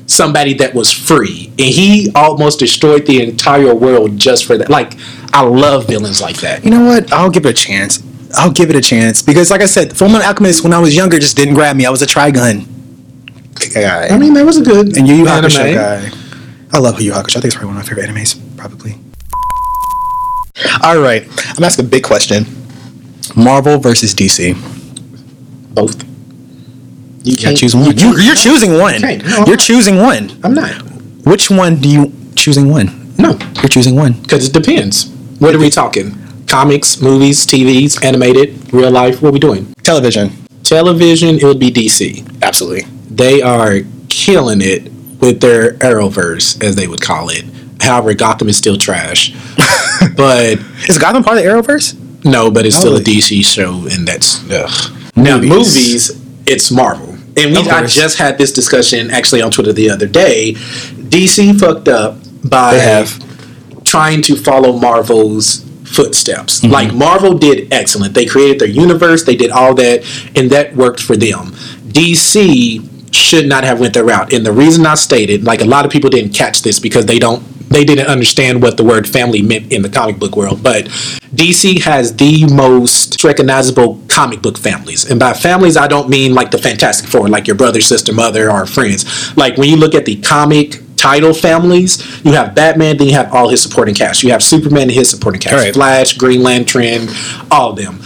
somebody that was free. And he almost destroyed the entire world just for that. Like I love villains like that. You know what? I'll give it a chance. I'll give it a chance because, like I said, Full Metal Alchemist when I was younger just didn't grab me. I was a Trigun guy. I mean, that was a good and Yu Yu anime. Hakusho guy. I love Yu Yu Hakusho. I think it's probably one of my favorite animes, probably. All right, I'm gonna a big question: Marvel versus DC. Both. You You can't choose one. You, you're choosing one. can't. No, You're choosing one. I'm not. Which one do you choosing one? No. You're choosing one. Because it depends. What are we talking? Comics, movies, TVs, animated, real life? What are we doing? Television. Television, it would be DC. Absolutely. They are killing it with their Arrowverse, as they would call it. However, Gotham is still trash. [LAUGHS] but Is Gotham part of the Arrowverse? No, but it's still a DC show, and that's ugh. now Movies. It's Marvel, and we I just had this discussion actually on Twitter the other day. DC fucked up by trying to follow Marvel's footsteps. Mm-hmm. Like Marvel did excellent. They created their universe, they did all that, and that worked for them. DC should not have went their route. And the reason I stated, like a lot of people didn't catch this because they don't they didn't understand what the word family meant in the comic book world. But DC has the most recognizable comic book families. And by families I don't mean like the Fantastic Four, like your brother, sister, mother, or friends. Like when you look at the comic title families, you have Batman, then you have all his supporting cast. You have Superman and his supporting cast, Right. Flash, Green Lantern, all of them.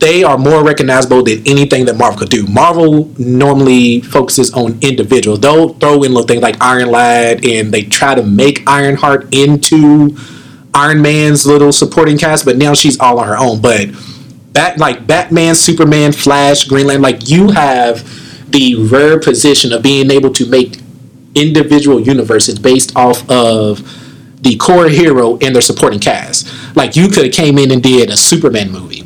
They are more recognizable than anything that Marvel could do. Marvel normally focuses on individuals. They'll throw in little things like Iron Lad, and they try to make Ironheart into Iron Man's little supporting cast, but now she's all on her own. But Bat like Batman, Superman, Flash, Green Lantern, like you have the rare position of being able to make individual universes based off of the core hero and their supporting cast. Like you could have came in and did a Superman movie,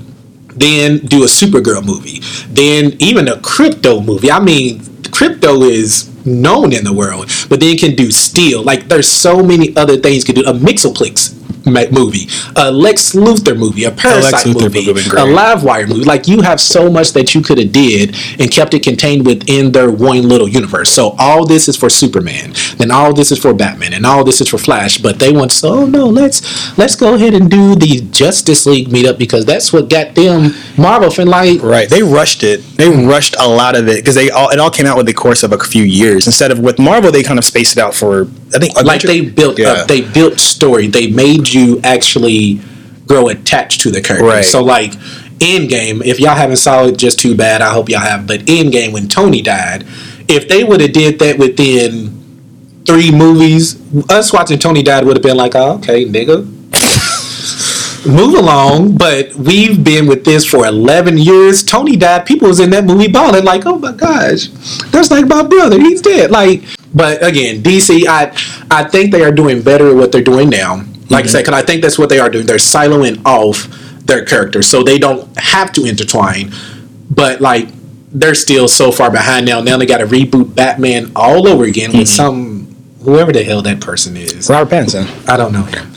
then do a Supergirl movie, then even a Krypto movie. I mean, Krypto is known in the world, but then can do steel. Like there's so many other things you can do. A Mxyzptlk movie, a Lex Luthor movie, a Parasite Luthor movie, movie a. Livewire movie. Like you have so much that you could have did and kept it contained within their one little universe. So all this is for Superman, then all this is for Batman, and all this is for Flash. But they want so oh, no, let's let's go ahead and do the Justice League meetup because that's what got them Marvel fin like. Right. They rushed it. They rushed a lot of it because they all it all came out with the course of a few years. Instead of with Marvel, they kind of spaced it out for I think like they built Yeah. up, they built story. They made you actually grow attached to the character. Right. So like Endgame, if y'all haven't saw it, just too bad. I hope y'all have. But Endgame, when Tony died, if they would have did that within three movies, us watching Tony died would have been like, oh, okay, nigga. Move along, but we've been with this for eleven years. Tony died. People was in that movie balling like, "Oh my gosh, that's like my brother. He's dead." Like, but again, DC, I I think they are doing better at what they're doing now. Like I said, mm-hmm. because I think that's what they are doing. They're siloing off their characters, so they don't have to intertwine. But like, they're still so far behind now. Now they got to reboot Batman all over again with mm-hmm. some whoever the hell that person is. Robert Pattinson. I don't know him.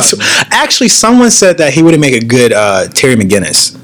So, [LAUGHS] actually, someone said that he would have made a good uh, Terry McGinnis.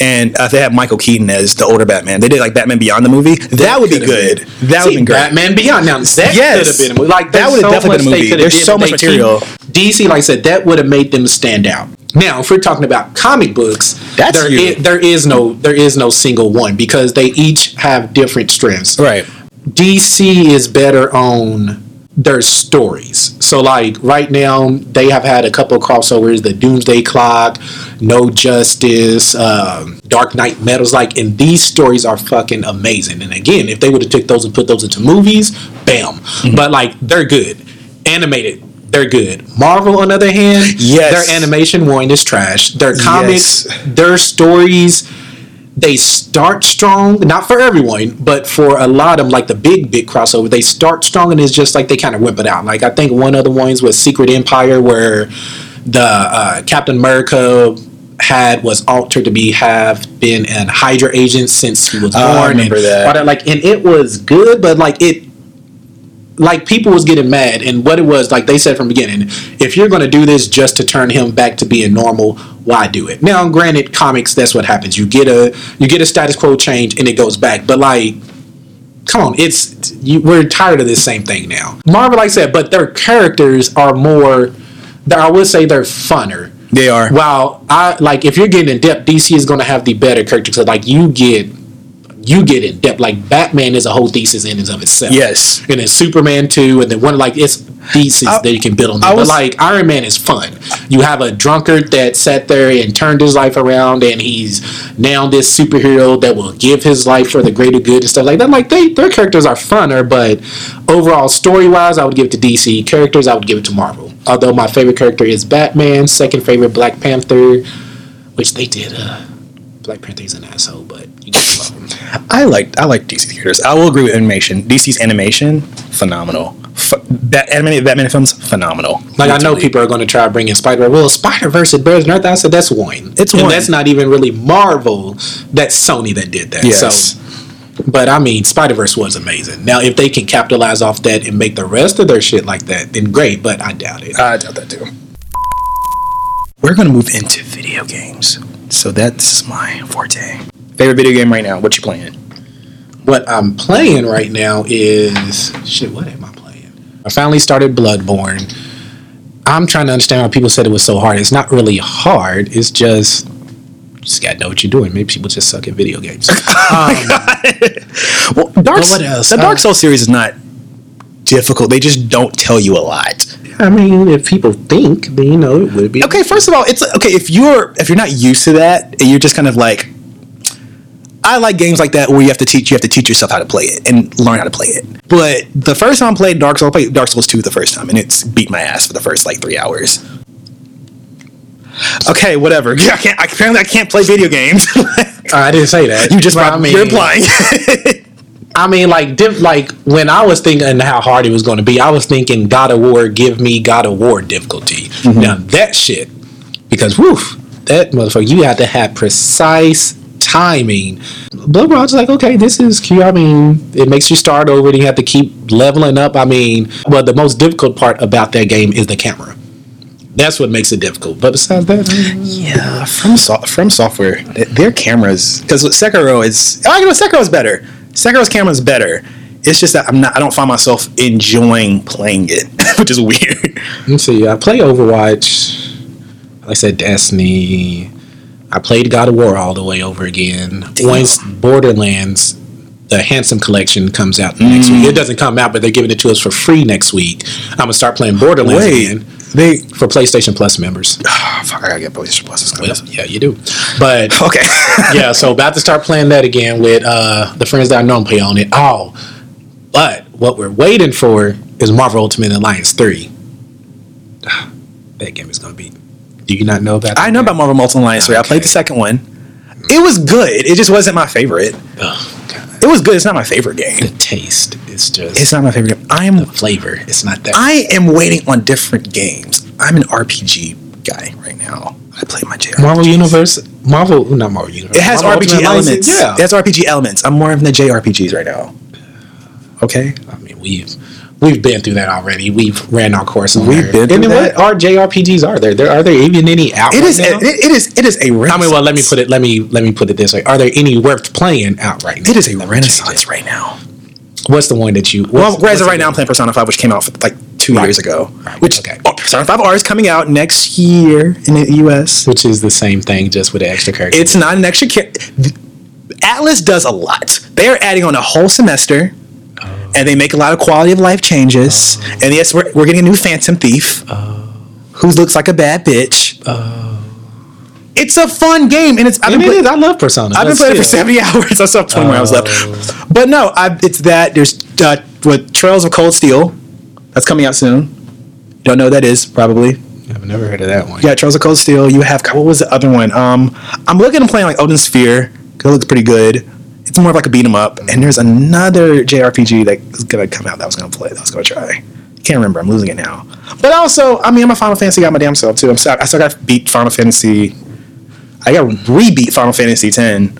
And uh, they had Michael Keaton as the older Batman. They did like Batman Beyond the movie. That, would be good. been. That would be great. Batman Beyond. Now that Yes. could have been a movie. Like That would've so definitely been a movie. There's so much material. DC, like I said, that would have made them stand out. Now, if we're talking about comic books, That's there you. i- there is no there is no single one because they each have different strengths. Right. DC is better on their stories. So like right now they have had a couple of crossovers, the Doomsday Clock, No Justice, um, Dark Knight Metals, like and these stories are fucking amazing. And again, if they would have took those and put those into movies, bam. Mm-hmm. But like they're good. Animated, they're good. Marvel on the other hand, Yes. their animation one is trash. Their comics, Yes. their stories they start strong, not for everyone, but for a lot of them, like the big, big crossover, they start strong and it's just like they kind of whip it out. Like I think one of the ones was Secret Empire, where the uh, Captain America had was altered to be have been an Hydra agent since he was born. Oh, I remember and that. that. Like, and it was good, but like it like people was getting mad and what it was like they said from the beginning if you're going to do this just to turn him back to being normal why do it? Now granted comics that's what happens. You get a you get a status quo change and it goes back but like come on it's you, we're tired of this same thing now. Marvel like I said but their characters are more i would say they're funner. They are. while i like if you're getting in depth dc is going to have the better characters like you get you get in depth like batman is a whole thesis in and of itself Yes. and then Superman too, and then one like it's thesis I- that you can build on. Was- but like Iron Man is fun. You have a drunkard that sat there and turned his life around, and he's now this superhero that will give his life for the greater good and stuff like that. Like they, their characters are funner, but overall story wise, I would give it to DC. Characters, I would give it to Marvel. Although my favorite character is Batman, second favorite Black Panther, which they did. Uh, Black Panther's an asshole, but you get love him. I like I like DC characters. I will agree with animation. DC's animation, phenomenal. F- Bat- animated Batman films, phenomenal. Like I know people are going to try bringing Spider. Well, Spider Verse is better than Earth. I said that's one. It's and one. That's not even really Marvel. That's Sony that did that. Yes. So, but I mean, Spider Verse was amazing. Now, if they can capitalize off that and make the rest of their shit like that, then great. But I doubt it. I doubt that too. We're gonna move into video games. So that's my forte. Favorite video game right now? What you playing? what I'm playing right now is shit. What am I playing? I finally started Bloodborne. I'm trying to understand why people said it was so hard. It's not really hard. It's just you just gotta know what you're doing. Maybe people just suck at video games. [LAUGHS] Um, Well, Dark, what else? The Dark Uh, Souls series is not difficult. They just don't tell you a lot. I mean, if people think, then you know it would be Okay, first of all, it's okay if you're if you're not used to that, and you're just kind of like. I like games like that where you have to teach you have to teach yourself how to play it and learn how to play it. But the first time I played Dark Souls, I played Dark Souls 2 the first time, and it's beat my ass for the first like three hours. Okay, whatever. [LAUGHS] I can't. I, apparently, I can't play video games. [LAUGHS] I didn't say that. you just Well, brought, you're implying. [LAUGHS] I mean, like, diff, like when I was thinking how hard it was going to be, I was thinking God of War, give me God of War difficulty. Mm-hmm. Now that shit, because woof, that motherfucker, you have to have precise timing. Bloodborne's like, okay, this is cute. I mean, it makes you start over and you have to keep leveling up. I mean, well, the most difficult part about that game is the camera. That's what makes it difficult. But besides that, Yeah, from so- from software, their cameras because Sekiro is. Oh, you know, Sekiro is better. Sekiro's camera is better. It's just that I'm not. I don't find myself enjoying playing it, [LAUGHS] which is weird. let's see. I play Overwatch. Like I said, Destiny. I played God of War all the way over again. Damn. Once Borderlands, the Handsome Collection comes out next week. Mm. It doesn't come out, but they're giving it to us for free next week. I'm gonna start playing Borderlands Wait, again they. for PlayStation Plus members. Oh, [SIGHS] fuck, I gotta get PlayStation Plus. Well, yeah, you do. But [LAUGHS] Okay. [LAUGHS] yeah, so about to start playing that again with uh, the friends that I know play on it. Oh, but what we're waiting for is Marvel Ultimate Alliance three. [SIGHS] That game is gonna be. Do you not know about? I know game? about Marvel Ultimate Alliance 3. I played the second one. It was good. It just wasn't my favorite. God. It was good. It's not my favorite game. The taste is just. It's not my favorite game. I am the flavor. It's not that. I am waiting on different games. I'm an RPG guy right now. I play my JRPG. Marvel Universe, Marvel, not Marvel Universe. It has Marvel RPG Ultimate Alliance, elements. Yeah, It has RPG elements. I'm more of the JRPGs right now. Okay. I mean we've we've been through that already. We've ran our course on We've there. been And through then that. what are JRPGs are there? There are there even any out? It right is. now? It, it is. It is a. Renaissance. I mean, well, let me put it. Let me let me put it this way: Are there any worth playing out right now? It is a Let renaissance right now. What's the one that you? Well, what's- as what's of right now, I'm playing Persona 5, which came out like two Right. years ago. Right. Which Okay. oh, Persona 5 R is coming out next year in the US. which is the same thing, just with the extra characters. It's not an extra. Ca- Atlus does a lot. They are adding on a whole semester, and they make a lot of quality of life changes. And yes, we're, we're getting a new Phantom Thief, who looks like a bad bitch. Oh. It's a fun game, and it's. I've been it it is. I love Persona. I've been playing it for 70 [LAUGHS] hours. I still have 20 more hours Oh. left. But no, I, it's that. There's uh, with Trails of Cold Steel. That's coming out soon. You don't know what that is, probably. I've never heard of that one. Yeah, Trails of Cold Steel. You have what was the other one? Um, I'm looking at playing like Odin Sphere. It looks pretty good. It's more of like a beat 'em up. And there's another JRPG that's gonna come out that I was gonna play. That I was gonna try. Can't remember. I'm losing it now. But also, I mean, I'm a Final Fantasy guy my damn self too. I'm sorry. I still got beat Final Fantasy. I got to re-beat Final Fantasy 10,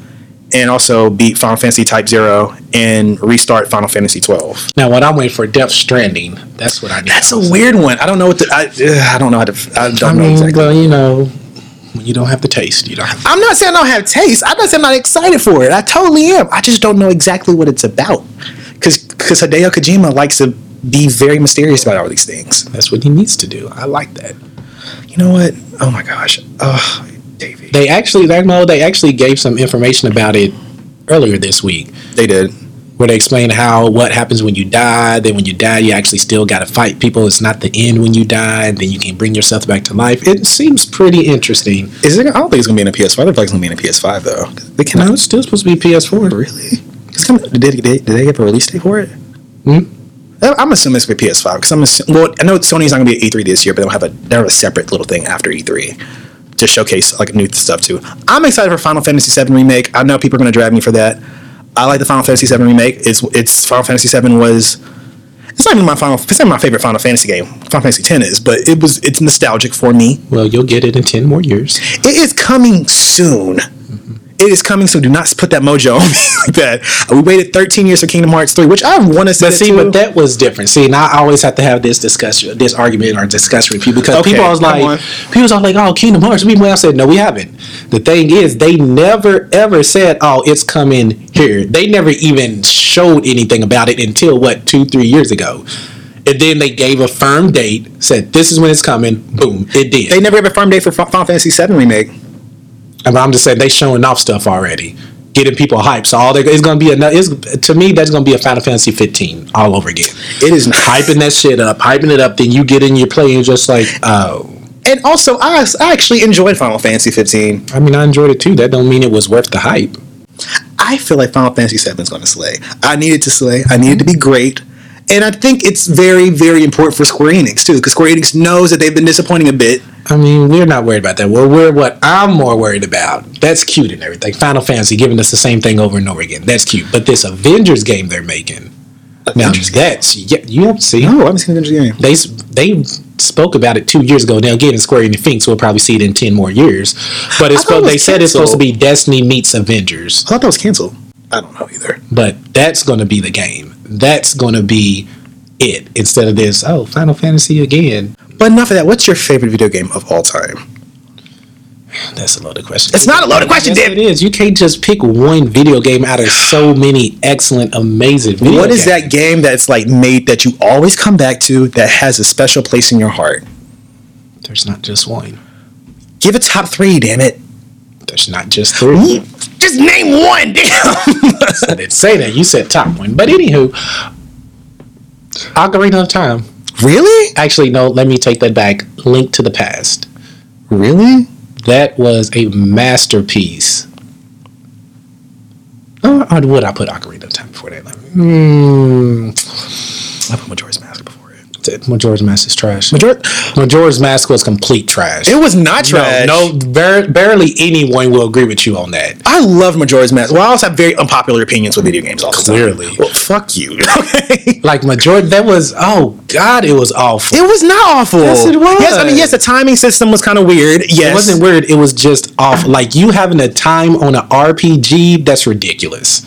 and also beat Final Fantasy Type Zero and restart Final Fantasy 12. Now, what I'm waiting for, Death Stranding. That's what I need. That's a weird one. I don't know what the, I, uh, I don't know how to. I don't I know mean, exactly. well, you know, when you don't have the taste, you don't. Have I'm not saying I don't have taste. I'm not saying I'm not excited for it. I totally am. I just don't know exactly what it's about. Because because Hideo Kojima likes to be very mysterious about all these things. That's what he needs to do. I like that. You know what? Oh my gosh. Oh, Davey. They actually, they actually gave some information about it earlier this week, They did. Where they explain how what happens when you die. Then when you die, you actually still got to fight people. It's not the end when you die. And then you can bring yourself back to life. It seems pretty interesting. Is it? I don't think it's gonna be in a PS5. I think it's gonna be in a PS5 though. They No, it's still supposed to be PS4. Really? It's. Did they, did they, they give a release date for it? Hmm? I'm assuming it's for PS5 because I'm assuming. Well, I know Sony's not gonna be at E3 this year, but they'll have a they'll have a separate little thing after E3 to showcase like new stuff too. I'm excited for Final Fantasy VII remake. I know people are gonna drag me for that. I like the Final Fantasy VII remake. It's it's Final Fantasy VII was. It's not even my final. It's not my favorite Final Fantasy game. Final Fantasy X is, but it was. It's nostalgic for me. Well, you'll get it in 10 more years. It is coming soon. Mm-hmm. It is coming soon. Do not put that mojo on [LAUGHS] me like that. We waited 13 years for Kingdom Hearts 3, which I want to say. But see, but that was different. See, now I always have to have this discussion, this argument or discussion with people because Okay, people always like, on. people was like, "Oh, Kingdom Hearts." We I said, "No, we haven't." The thing is, they never ever said, "Oh, it's coming here." They never even showed anything about it until what two, three years ago, and then they gave a firm date, said, "This is when it's coming." Boom, it did. they never have a firm date for Final Fantasy VII remake. And I'm just saying they showing off stuff already, getting people hyped. So all they, it's gonna be another. It's, to me, that's gonna be a Final Fantasy 15 all over again. It is [LAUGHS] hyping that shit up, hyping it up. Then you get in your play and just like, oh. And also, I, I actually enjoyed Final Fantasy 15. I mean, I enjoyed it too. That don't mean it was worth the hype. I feel like Final Fantasy VII is going to slay. I needed to slay. I need it to be great. And I think it's very, very important for Square Enix too, because Square Enix knows that they've been disappointing a bit. I mean, we're not worried about that. Well, we're what I'm more worried about. That's cute and everything. Final Fantasy giving us the same thing over and over again. That's cute. But this Avengers game they're making. Now Avengers game? that's yeah, you have to see. No, oh, I haven't seen the Avengers game. They they spoke about it two years ago. Now, again, Square Enix, we'll probably see it in ten more years. But it's I it they was said it's supposed to be Destiny meets Avengers. I thought that was canceled. I don't know either. But that's going to be the game. That's going to be it instead of this. Oh, Final Fantasy again. But enough of that. What's your favorite video game of all time? [SIGHS] That's a loaded question. It's not a loaded question, yes, Dib. It is. You can't just pick one video game out of so many excellent, amazing video What is games. that game that's like made that you always come back to that has a special place in your heart? There's not just one. Give a top three, damn it. There's not just three. Just name one, damn. [LAUGHS] I didn't say that. You said top one. But anywho, Ocarina of Time. really? Actually, no. Let me take that back. Link to the Past. Really? That was a masterpiece. Or, or would I put Ocarina of Time before that? Hmm. I put Majora's Mask before it. Majora's Mask is trash. Major- Majora's Mask was complete trash. it was not trash. No, no bar- barely anyone will agree with you on that. I love Majora's Mask. Well, I also have very unpopular opinions with video games all. Clearly. Well, fuck you. [LAUGHS] Okay. Like Majora, that was oh god, it was awful. It was not awful. Yes, it was. Yes, I mean, yes, the timing system was kind of weird. Yes. It wasn't weird. It was just awful. Like you having a time on an RPG, that's ridiculous.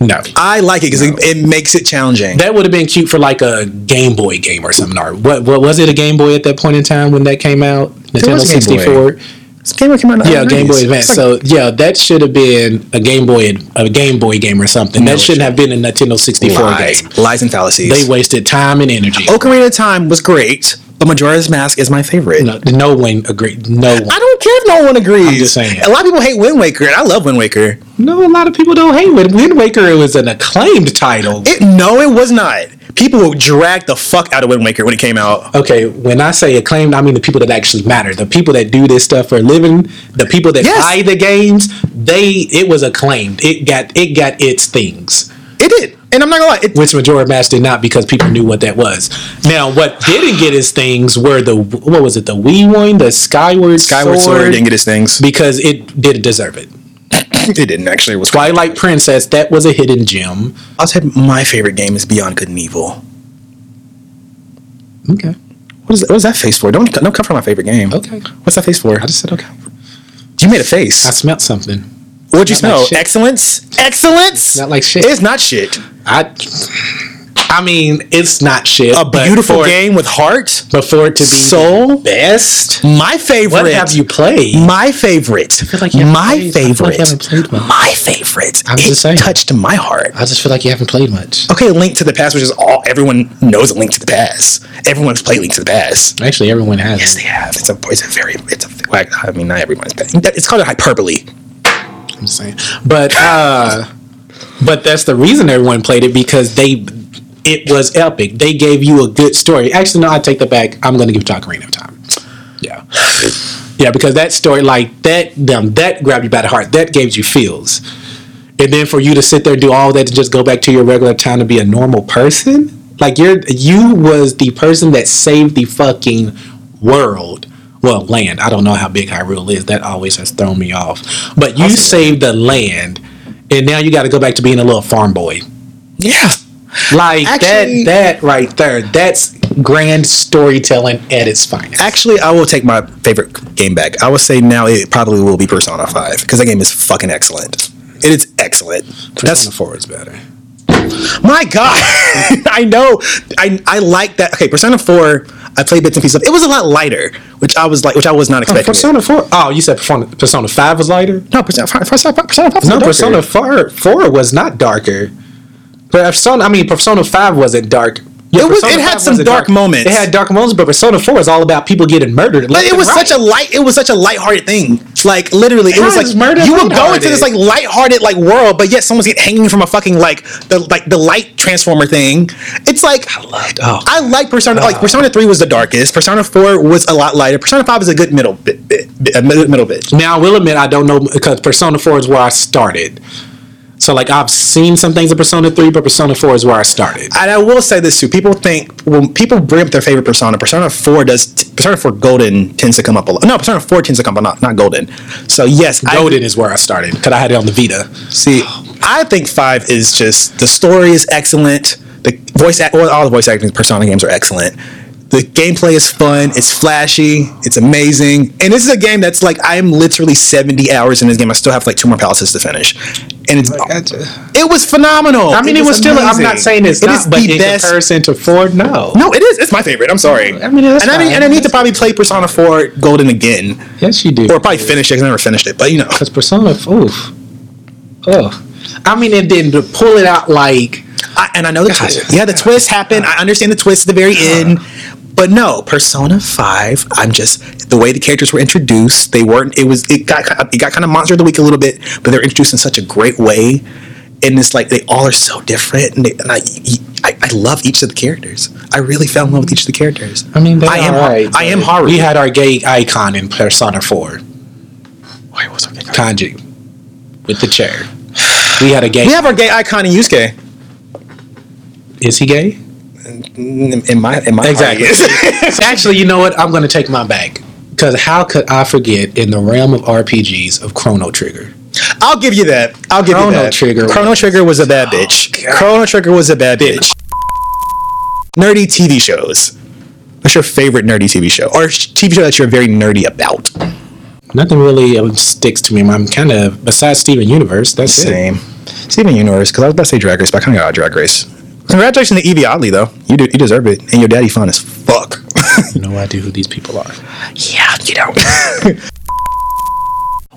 No, I like it because it, it makes it challenging. that would have been cute for like a Game Boy game or something. Or what? What was it? A Game Boy at that point in time when that came out? Nintendo was a Game Boy. four. This game came out in the Yeah, early Game Boy 90s. Advance. Like- so yeah, that should have been a Game Boy, a Game Boy game or something. No, that shouldn't have been a Nintendo sixty four lies, game. lies and fallacies. They wasted time and energy. Ocarina of Time was great, but Majora's Mask is my favorite. No, no one agreed. No one. I don't care if no one agrees. I'm just saying. A lot of people hate Wind Waker, and I love Wind Waker. No, a lot of people don't hate Wind, Wind Waker. It was an acclaimed title. It no, it was not. People dragged the fuck out of Wind Waker when it came out. okay, when I say acclaimed, I mean the people that actually matter. The people that do this stuff for a living, the people that Yes. buy the games, they it was acclaimed. It got it got its things. It did, and I'm not gonna lie. It, Which Majora Mask did not because people knew what that was. Now, what didn't get its things were the what was it, the Wii one, the Skyward, Skyward Sword didn't get his things. because it didn't deserve it. It didn't actually. It was Twilight Princess, that was a hidden gem. I said my favorite game is Beyond Good and Evil. Okay. What is that, what is that face for? Don't don't come for my favorite game. Okay. What's that face for? I just said okay. You made a face. I smelled something. What'd you like smell? shit. Excellence. Excellence. Not like shit. It's not shit. I I mean, it's not shit. A beautiful it- game with heart. But for it to be Soul. best, My favorite. what have you played? My favorite. feel like you haven't my played- I feel like you haven't played much. my favorite. I'm it just saying. touched my heart. I just feel like you haven't played much. Okay, Link to the Past, which is all everyone knows. A Link to the Past. Everyone's played Link to the Past. Actually, everyone has. Yes, they have. It's a. It's a very. It's a. I mean, not everyone's. Played. It's called a hyperbole. I'm just saying. But uh, but that's the reason everyone played it because they it was epic. They gave you a good story. Actually, no, I take that back. I'm going to give it to Ocarina of Time. Yeah. Yeah, because that story, like that, them, that grabbed you by the heart. That gave you feels. And then for you to sit there and do all that to just go back to your regular town to be a normal person, like you're, you was the person that saved the fucking world. Well, land. I don't know how big Hyrule is. That always has thrown me off. But you saved the land, and now you got to go back to being a little farm boy. Yeah. Like Actually- that. That right there. That's grand storytelling at its finest. Actually, I will take my favorite game back. I will say now it probably will be Persona Five because that game is fucking excellent. It is excellent. That's That's four is better. My god. [LAUGHS] I know. I I like that. Okay, Persona Four. I played bits and pieces of. It was a lot lighter, which I was like, which I was not uh, expecting. Persona four. Oh, you said Persona, Persona five was lighter. no, Persona Five. Persona. Persona Five. was No. Persona four four was not darker. But Persona, I mean, Persona five wasn't dark. Yeah, It was- it had some wasn't dark moments. It had dark moments, but Persona four is all about people getting murdered. But it was such a light. It was such a lighthearted thing. Like literally, it was like murder you would go into this like lighthearted like world, but yet someone's getting hanging from a fucking like the like the light transformer thing. It's like I loved- oh. I like Persona. Like oh. Persona Three was the darkest. Persona Four was a lot lighter. Persona Five is a good middle bit, bit, bit a middle bit. Now I will admit I don't know because Persona four is where I started. So like I've seen some things in Persona three, but Persona four is where I started. And I will say this too: people think when people bring up their favorite Persona, Persona Four does. Persona Four Golden tends to come up a lot. No, Persona Four tends to come up, not not Golden. So yes, I- Golden is where I started because I had it on the Vita. See, I think five is just the story is excellent. The voice, well, all the voice acting in Persona games are excellent. The gameplay is fun. It's flashy. It's amazing. And this is a game that's like I'm literally 70 hours in this game. I still have like two more palaces to finish. And it's it was phenomenal. I mean, it, was, still. I'm not saying it's It not, is but the in best. comparison to Ford, no. No, it is. It's my favorite. I'm sorry. I mean, that's and I mean, and I need to probably play Persona 4 Golden again, Yes, you do. or probably finish it. 'cause I never finished it, but you know. Because Persona, oof. Oh. I mean, and then to pull it out like, I, and I know the God. twist. Yeah, the twist happened. I understand the twist at the very uh-huh. end. But no, Persona Five. I'm just the way the characters were introduced. They weren't. It was. It got. It got kind of monster of the week a little bit, but they're introduced in such a great way. And it's like they all are so different, and, they, and I, I, I love each of the characters. I really fell in love with each of the characters. I mean, I am. Right, I am Haru. We had our gay icon in Persona 4, Wait, what's our gay icon? Kanji, with the chair. We had a gay. We have our gay icon in Yusuke. Is he gay? In, my, in my Exactly. [LAUGHS] [LAUGHS] Actually, you know what? I'm going to take my back. Because how could I forget in the realm of RPGs of Chrono Trigger? I'll give you that. I'll give you Chrono that. Trigger Chrono was- Trigger was a bad bitch. God. Chrono Trigger was a bad bitch. Nerdy TV shows. What's your favorite nerdy TV show, or TV show that you're very nerdy about? Nothing really um, sticks to me. I'm kind of, besides Steven Universe, that's it. Same. Steven Universe, because I was about to say Drag Race, but I kind of got Drag Race. Congratulations to Yvie Oddly, though. You do, you deserve it, and your daddy fun as fuck. [LAUGHS] No idea who these people are. yeah, you know. [LAUGHS]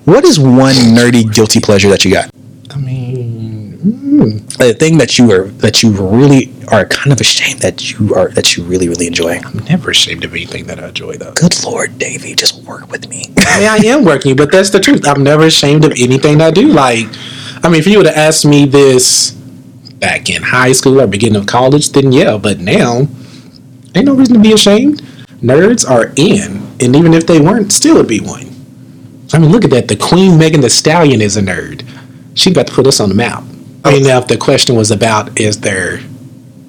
what is one nerdy guilty pleasure that you got? I mean, hmm. A thing that you are that you really are kind of ashamed that you are that you really really enjoy. I'm never ashamed of anything that I enjoy, though. Good lord, Davey, just work with me. [LAUGHS] I mean, I am working, but that's the truth. I'm never ashamed of anything that I do. Like, I mean, if you would have asked me this back in high school or beginning of college, then yeah. But now, ain't no reason to be ashamed. Nerds are in, and even if they weren't, still would be one. I mean, look at that. The Queen Megan Thee Stallion is a nerd. She about to put us on the map. I mean, now if the question was about is there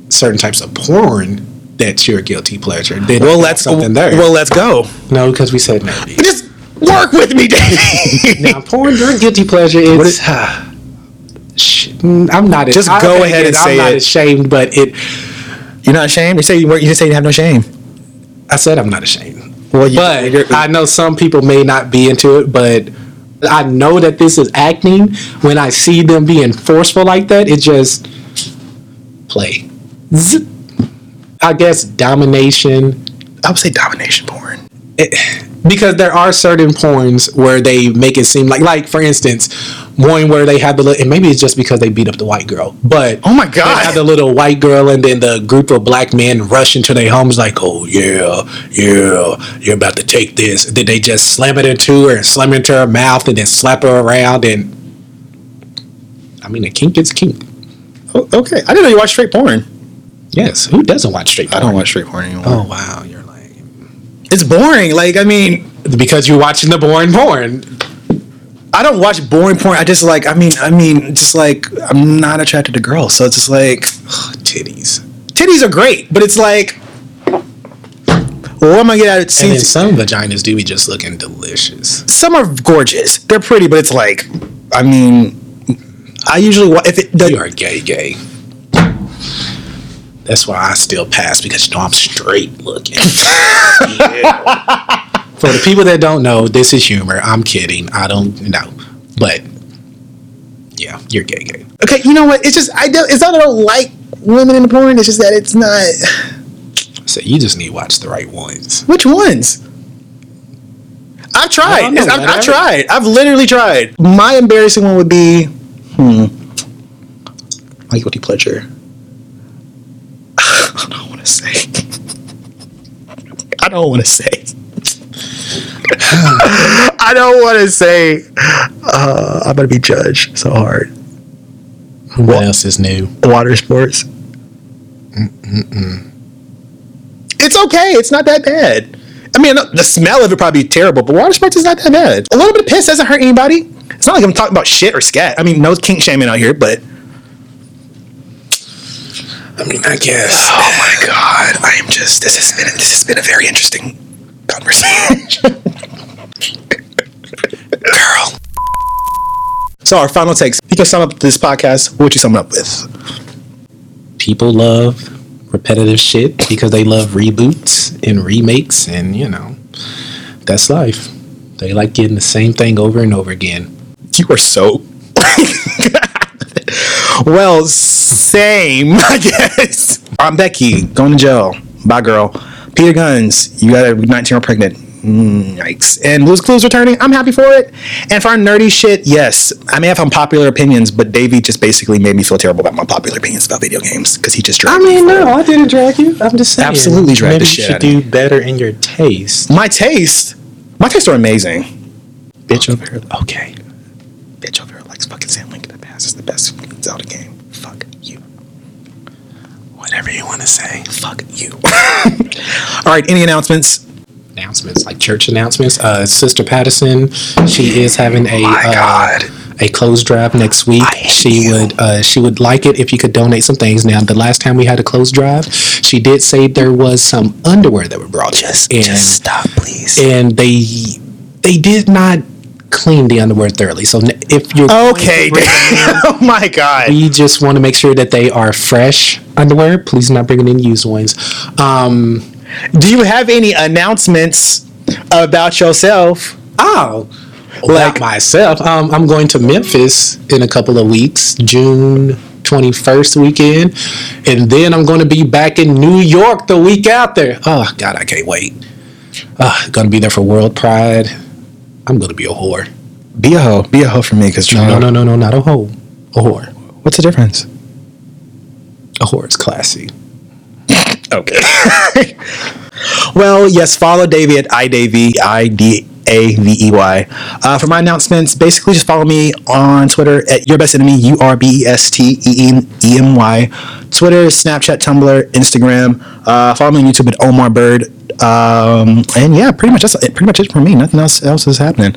certain types of porn that's your guilty pleasure, then well, that's let's something there. Well, let's go. no, because we said nerdy. Just work with me, Davey. Now, porn during guilty pleasure is. Sh- I'm not. Ashamed. Just I- go ahead and I'm say not it. ashamed, but it. You're not ashamed. You say you weren't. You say you have no shame. I said I'm not ashamed. Well, you, But I know some people may not be into it, but I know that this is acting. When I see them being forceful like that, it just play. I guess domination. I would say domination porn. Because there are certain porns where they make it seem like, like for instance, one where they have the li- and maybe it's just because they beat up the white girl, but Oh my they God. have the little white girl and then the group of black men rush into their homes like, oh yeah, yeah, you're about to take this. And then they just slam it into her and slam it into her mouth and then slap her around and. I mean, a kink is kink. Okay, I didn't know you watched straight porn. Yes, who doesn't watch straight porn? I don't watch straight porn anymore. Oh wow, you're It's boring. Like I mean, because you're watching the boring porn. I don't watch boring porn. I just like. I mean, I mean, just like I'm not attracted to girls, so it's just like Titties. titties are great, but it's like. Well, what am I gonna get out of And then some vaginas do be just looking delicious. Some are gorgeous. They're pretty, but it's like, I mean, I usually wa- if it you are gay, gay. That's why I still pass because you know I'm straight looking. Yeah. [LAUGHS] [LAUGHS] For the people that don't know, this is humor. I'm kidding. I don't know, but yeah, you're gay, gay. okay, you know what? It's just I don't. It's not that I don't like women in the porn. It's just that it's not. So you just need to watch the right ones. Which ones? I've tried. No, I've, I've tried. I've literally tried. My embarrassing one would be, hmm, my guilty pleasure. I don't want to say. I don't want to say. [LAUGHS] I don't want to say. Uh, I'm gonna be judged so hard. What else is new? Water sports. It's okay. It's not that bad. I mean, the smell of it probably terrible, but water sports is not that bad. A little bit of piss doesn't hurt anybody. It's not like I'm talking about shit or scat. I mean, no kink shaming out here, but I mean, I guess. oh my god, I am just. This has been this has been a very interesting conversation, [LAUGHS] girl. So our final takes. You can sum up this podcast. What would you sum it up with? People love repetitive shit because they love reboots and remakes, and you know, that's life. They like getting the same thing over and over again. You are so. [LAUGHS] [LAUGHS] well, same, [LAUGHS] I guess. I'm Becky, going to jail. Bye, girl. Peter Gunz, you got a 19 year old pregnant. Mm, yikes. And Blue's Clues returning. I'm happy for it. And for our nerdy shit, yes, I may have unpopular opinions, but Davey just basically made me feel terrible about my popular opinions about video games because he just I dragged me. I mean, for it. no, I didn't drag you. I'm just saying. Absolutely dragged Maybe the you shit should out of do better in your taste. My taste, my tastes are amazing. Bitch over here, Okay. bitch over here likes fucking Sam Link the. It's the best Zelda game. Fuck you. Whatever you want to say. Fuck you. [LAUGHS] All right, any announcements? announcements, like church announcements. Uh, Sister Patterson, she is having a my uh, God. a closed drive next week. She you. would uh, she would like it if you could donate some things. Now, the last time we had a closed drive, she did say there was some underwear that were brought Just, in, just stop, please. and they they did not clean the underwear thoroughly. So if you're Okay, in, [LAUGHS] oh my God. we just want to make sure that they are fresh underwear. Please not bringing in used ones. Um, Do you have any announcements about yourself? Oh, Like- like myself, um, I'm going to Memphis in a couple of weeks, June 21st weekend, and then I'm going to be back in New York the week after. Oh God, I can't wait. Uh, going to be there for World Pride. I'm going to be a whore. Be a hoe. Be a hoe for me, because No, no, no, no, not a hoe. A whore. What's the difference? A whore is classy. [LAUGHS] Okay. [LAUGHS] well, yes, follow Davey at iDavey, I D A V E Y. Uh, for my announcements, basically just follow me on Twitter at your best enemy, U R B E S T E N E M Y. Twitter, Snapchat, Tumblr, Instagram. Uh, follow me on YouTube at Omar Bird. Um, and yeah, pretty much that's pretty much it for me. Nothing else else is happening.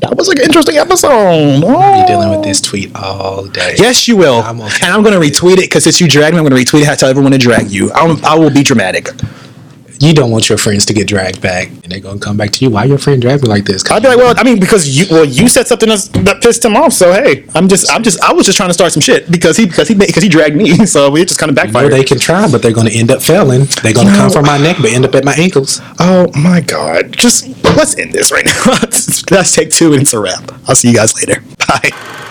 That was like an interesting episode. Oh. I'll Oh. be dealing with this tweet all day. Yes, you will. I'm okay and I'm going to retweet it because since you dragged me, I'm going to retweet it. I tell everyone to drag you. I'm, I will be dramatic. You don't want your friends to get dragged back, and they're going to come back to you. Why your friend dragged me like this? I'd be like, well, I mean, because you, well, you said something that's, that pissed him off. So hey, I'm just, I'm just, I was just trying to start some shit because he, because he, because he dragged me. [LAUGHS] So we just kind of backfired. they can try, but they're going to end up failing. They're going to come from my neck, but end up at my ankles. oh my god, just let's end this right now. [LAUGHS] let's take two and it's a wrap. I'll see you guys later. Bye.